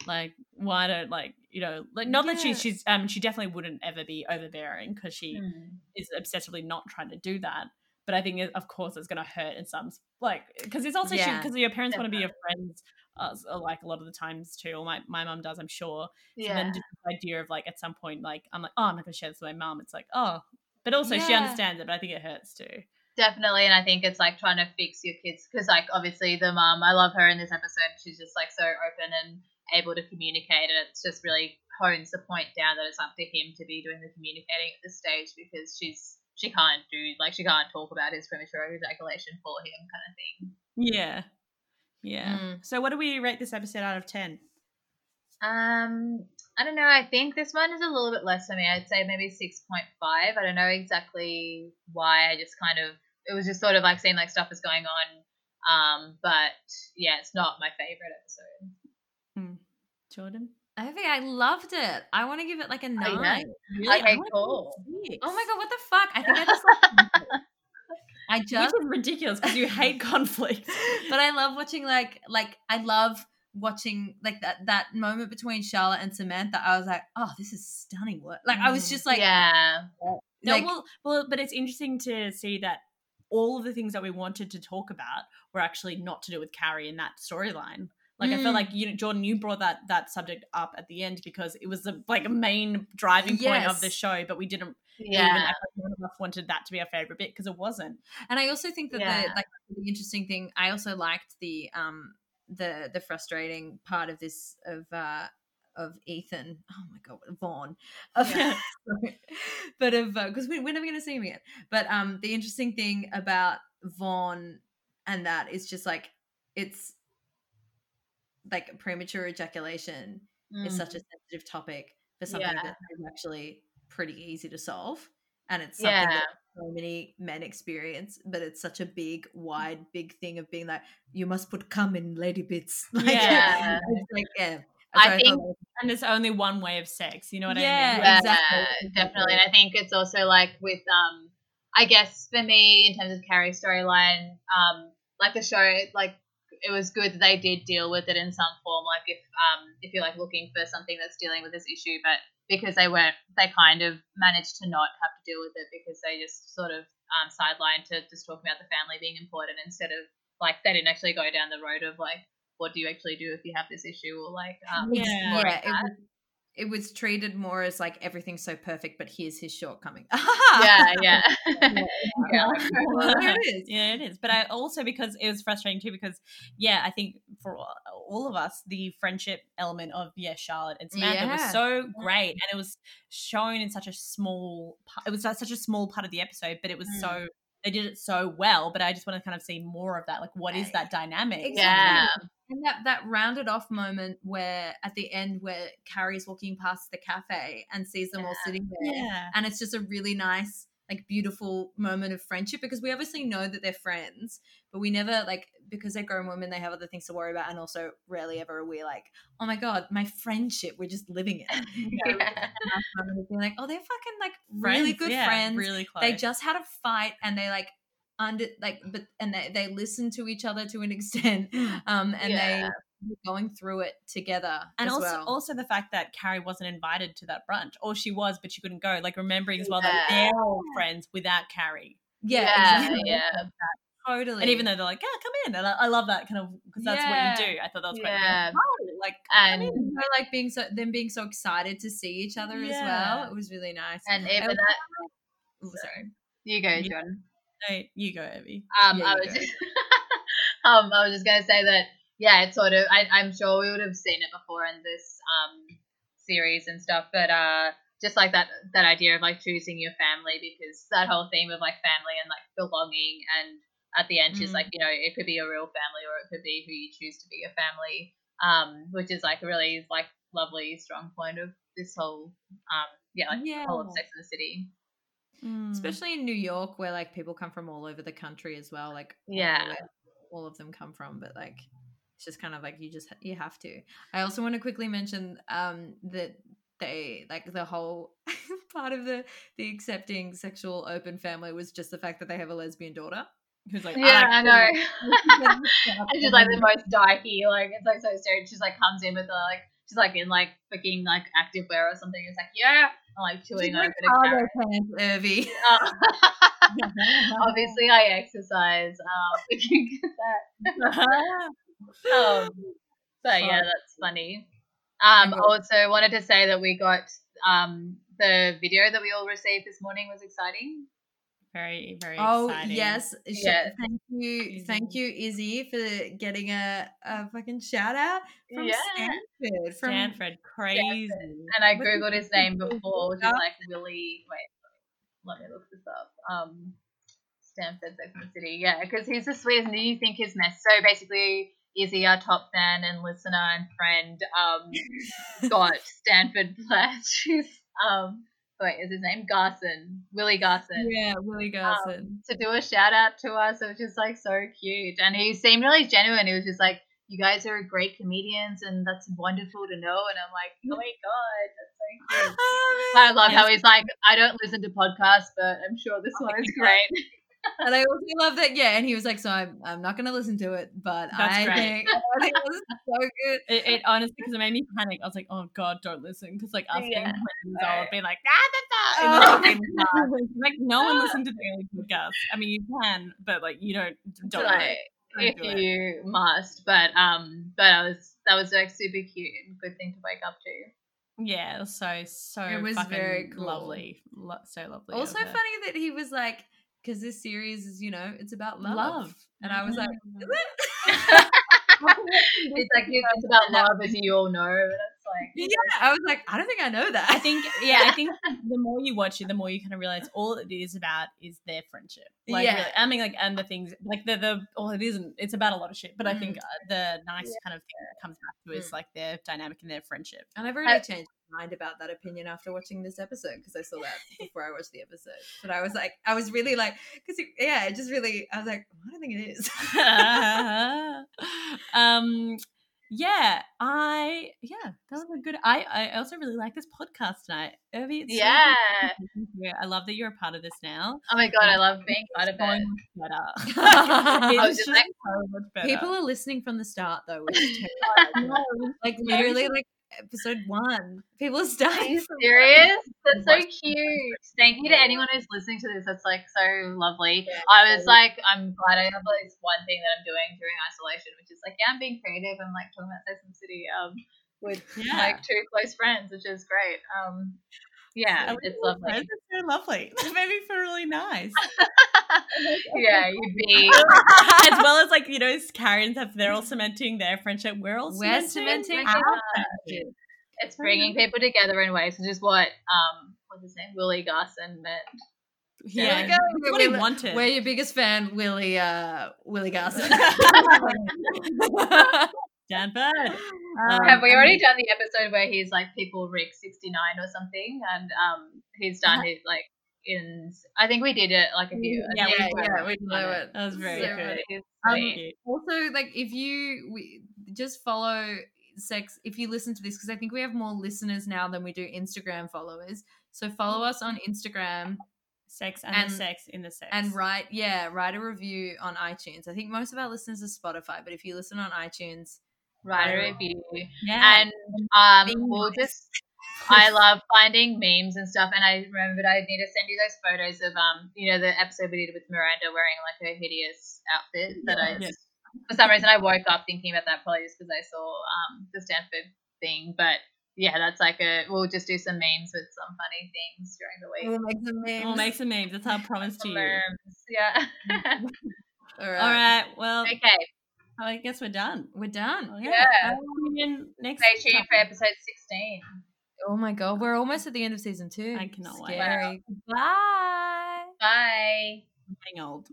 like why don't like you know like not that Yeah. she's um she definitely wouldn't ever be overbearing because she Mm. is obsessively not trying to do that. But I think, of course, it's going to hurt in some like because it's also Yeah, because your parents want to be your friends, uh, uh, like a lot of the times too. Or my my mum does, I'm sure. So yeah, then just the idea of like at some point, like I'm like, oh, I'm not going to share this with my mum. It's like, oh, but also she understands it, but I think it hurts too. definitely. And I think it's like trying to fix your kids because like obviously the mom, I love her in this episode. She's just like so open and able to communicate, and it's just really hones the point down that it's up to him to be doing the communicating at this stage because she's she can't do like she can't talk about his premature ejaculation for him kind of thing. Yeah, yeah. Mm. So what do we rate this episode out of ten? Um, I don't know. I think this one is a little bit less for me. I'd say maybe six point five. I don't know exactly why. I just kind of it was just sort of like seeing like stuff was going on. Um, but yeah, it's not my favorite episode. Jordan. I think I loved it. I want to give it like a Oh, nine. yeah? Really? Okay, cool. Oh my god, what the fuck? I think I just like I Which just is ridiculous because you hate conflict. but I love watching like like I love watching like that that moment between Charlotte and Samantha. I was like, oh, this is stunning work. Like I was Mm. just like, yeah, No, like well, well, but it's interesting to see that all of the things that we wanted to talk about were actually not to do with Carrie in that storyline. Like I felt Mm. like you, know, Jordan, you brought that that subject up at the end because it was a, like a main driving point of the show, but we didn't even yeah, act like of us wanted that to be our favorite bit because it wasn't. and I also think that Yeah. the like the interesting thing. I also liked the um the the frustrating part of this of uh of Ethan. Oh my god, Vaughn. Of, Yeah. but of because we, we're never going to see him again. But um, the interesting thing about Vaughn and that is just like it's like premature ejaculation is such a sensitive topic for something Mm. Yeah. that is actually pretty easy to solve, and it's something yeah, that so many men experience, but it's such a big, wide, big thing of being like, you must put cum in lady bits. Like, Yeah. it's like, yeah. I think- And there's only one way of sex. You know what I mean? yeah, exactly. definitely. And I think it's also like with um, I guess for me in terms of Carrie's storyline, um, like the show, like it was good that they did deal with it in some form. Like if um, if you're like looking for something that's dealing with this issue, but because they weren't, they kind of managed to not have to deal with it because they just sort of um, sidelined to just talking about the family being important instead of like they didn't actually go down the road of like what do you actually do if you have this issue or like um, Yeah. yeah, it was, it was treated more as like everything's so perfect, but here's his shortcoming. yeah, yeah, yeah. Well, it is. Yeah, it is. But I also because it was frustrating too because yeah, I think for all of us the friendship element of yeah Charlotte and Samantha was so great and it was shown in such a small. pa- It was such a small part of the episode, but it was Mm. so they did it so well. But I just want to kind of see more of that. Like, what is that dynamic? Exactly. Yeah. And that that rounded off moment where at the end where Carrie's walking past the cafe and sees them all sitting there, Yeah. and it's just a really nice like beautiful moment of friendship because we obviously know that they're friends but we never like because they're grown women they have other things to worry about and also rarely ever are we like oh my god my friendship we're just living it Yeah. Moment of being like oh they're fucking like really good yeah, friends Really close. they just had a fight and they like under like but and they, they listen to each other to an extent Mm. um and Yeah. they going through it together and as also well. also the fact that Carrie wasn't invited to that brunch, or she was, but she couldn't go. Like remembering as well that they're all friends without Carrie. yeah, Yeah, exactly. yeah. Totally And even though they're like, yeah, come in, and I, I love that kind of because that's Yeah. what you do. I thought that was quite Yeah. cool. like And- come in. Like being so them being so excited to see each other as well. It was really nice. And even that, oh, sorry. you go, Yeah. John. No, you go, Evie. Um, Yeah, I was just, um, I was just gonna say that, yeah, it's sort of. I, I'm sure we would have seen it before in this um series and stuff, but uh, just like that that idea of like choosing your family because that whole theme of like family and like belonging and at the end she's Mm. like you know it could be a real family or it could be who you choose to be your family um which is like a really like lovely strong point of this whole um yeah like Yeah. whole of sex in the city Mm. Especially in New York where like people come from all over the country as well. Like I don't know Yeah. all of them come from, but like it's just kind of like you just you have to. I also want to quickly mention um that they like the whole part of the the accepting sexual open family was just the fact that they have a lesbian daughter. Who's like, yeah I I know and she's like the most dykey, like it's like so strange. She's like comes in with a like she's like in like fucking like activewear or something. It's like yeah, and like chewing on a bit of carrot. pants, Urvi. Uh, obviously, I exercise. Um, we can get that. Um, but yeah, that's funny. Um, also wanted to say that we got um the video that we all received this morning was exciting. Very, very Oh exciting. yes, Sh- Yeah. thank you, thank you, Izzy, for getting a, a fucking shout out from Yeah. Stanford. From Stanford, crazy. And I googled his name before, which is like Willie. Wait, let me look this up. Um, Stanford, Sex the City. Yeah, because he's the sweetest, and you think his mess. So basically, Izzy, our top fan and listener and friend, um, got Stanford pledge. um, wait, is his name Garson? Willie Garson. yeah, Willie um, Garson. To do a shout out to us, it was just like so cute, and he seemed really genuine. He was just like, "You guys are great comedians, and that's wonderful to know." And I'm like, "Oh my god, that's so cute." Oh, I love how he's like, I don't listen to podcasts, but I'm sure this oh one is great. and I also love that. Yeah, and he was like, "So I'm, I'm not gonna listen to it, but That's I great. think, I think it was so good." It, it honestly, because it made me panic. I was like, "Oh God, don't listen!" Because like us being Yeah. twenty years old, being like, "Ah, da," Oh. the fucking car. like no one listened to the early podcast. I mean, you can, but like you don't. Don't do like. Don't if do it. you must, but um, but I was that was like super cute and good thing to wake up to. Yeah, so so. It was very cool. lovely, Lo- so lovely. Also funny that he was like, because this series is, you know, it's about love, Love. and I was like, Mm. "Is it?" It's like it's about love, as you all know. And it's like yeah, I was like, I don't think I know that. I think, yeah, I think the more you watch it, the more you kind of realize all it is about is their friendship. Like, Yeah. really, I mean, like, and the things, like, the, the, well, it isn't, it's about a lot of shit, but I Mm. think uh, the nice kind of thing that comes back to is like their dynamic and their friendship. And I never really changed my mind about that opinion after watching this episode because I saw that before I watched the episode. But I was like, I was really like, because yeah, it just really, I was like, I don't think it is. um, yeah, I, yeah, that was a good, I, I also really like this podcast tonight. Urvi, it's so yeah. to listen to you. I love that you're a part of this now. Oh my god, I love being part of it. better. It's just just like- so much better. People are listening from the start though, which is terrible. like literally like episode one. People are Are starting. you serious? That's so cute. Thank you to anyone who's listening to this. That's like so lovely. I was like, I'm glad I have this one thing that I'm doing during isolation, which is like, yeah, I'm being creative. I'm like talking about the City um, with Yeah. like two close friends, which is great. Um, yeah, I it's lovely. friends. It's so lovely. That made me feel really nice. yeah, you'd be. as well as like you know, Karens have they're all cementing their friendship. We're all We're cementing, cementing our our friendship. It's bringing people together in ways, which is what um, what's his name, Willie Garson meant. Yeah, Willie that's Gar- what he Willie- wanted. We're your biggest fan, Willie. Uh, Willie Garson. Stanford. Um, Have we already done the episode where he's like people Rick sixty nine or something, and um he's done his like in I think we did it like a few. Yeah, yeah, we- yeah, we know it. That was very So good. Um, also, like if you we, just follow sex, if you listen to this, because I think we have more listeners now than we do Instagram followers. So follow us on Instagram Sex and, And- the sex in the sex. and write, yeah, write a review on iTunes. I think most of our listeners are Spotify, but if you listen on iTunes, Write a viral. review. yeah. And um Being we'll nice. just I love finding memes and stuff and I remembered I need to send you those photos of um you know the episode we did with Miranda wearing like her hideous outfit that I Yeah. for some reason I woke up thinking about that probably just because I saw um the Stanford thing but yeah that's like a we'll just do some memes with some funny things during the week. we'll make some memes. we'll make some memes. That's our promise to you. memes, Yeah. All right, All right. Well, okay. I guess we're done. we're done. Oh, yeah. I'll see you in next Stay tuned for episode sixteen. Oh my god, we're almost at the end of season two. I cannot wait. Scary. Bye. Bye. I'm getting old.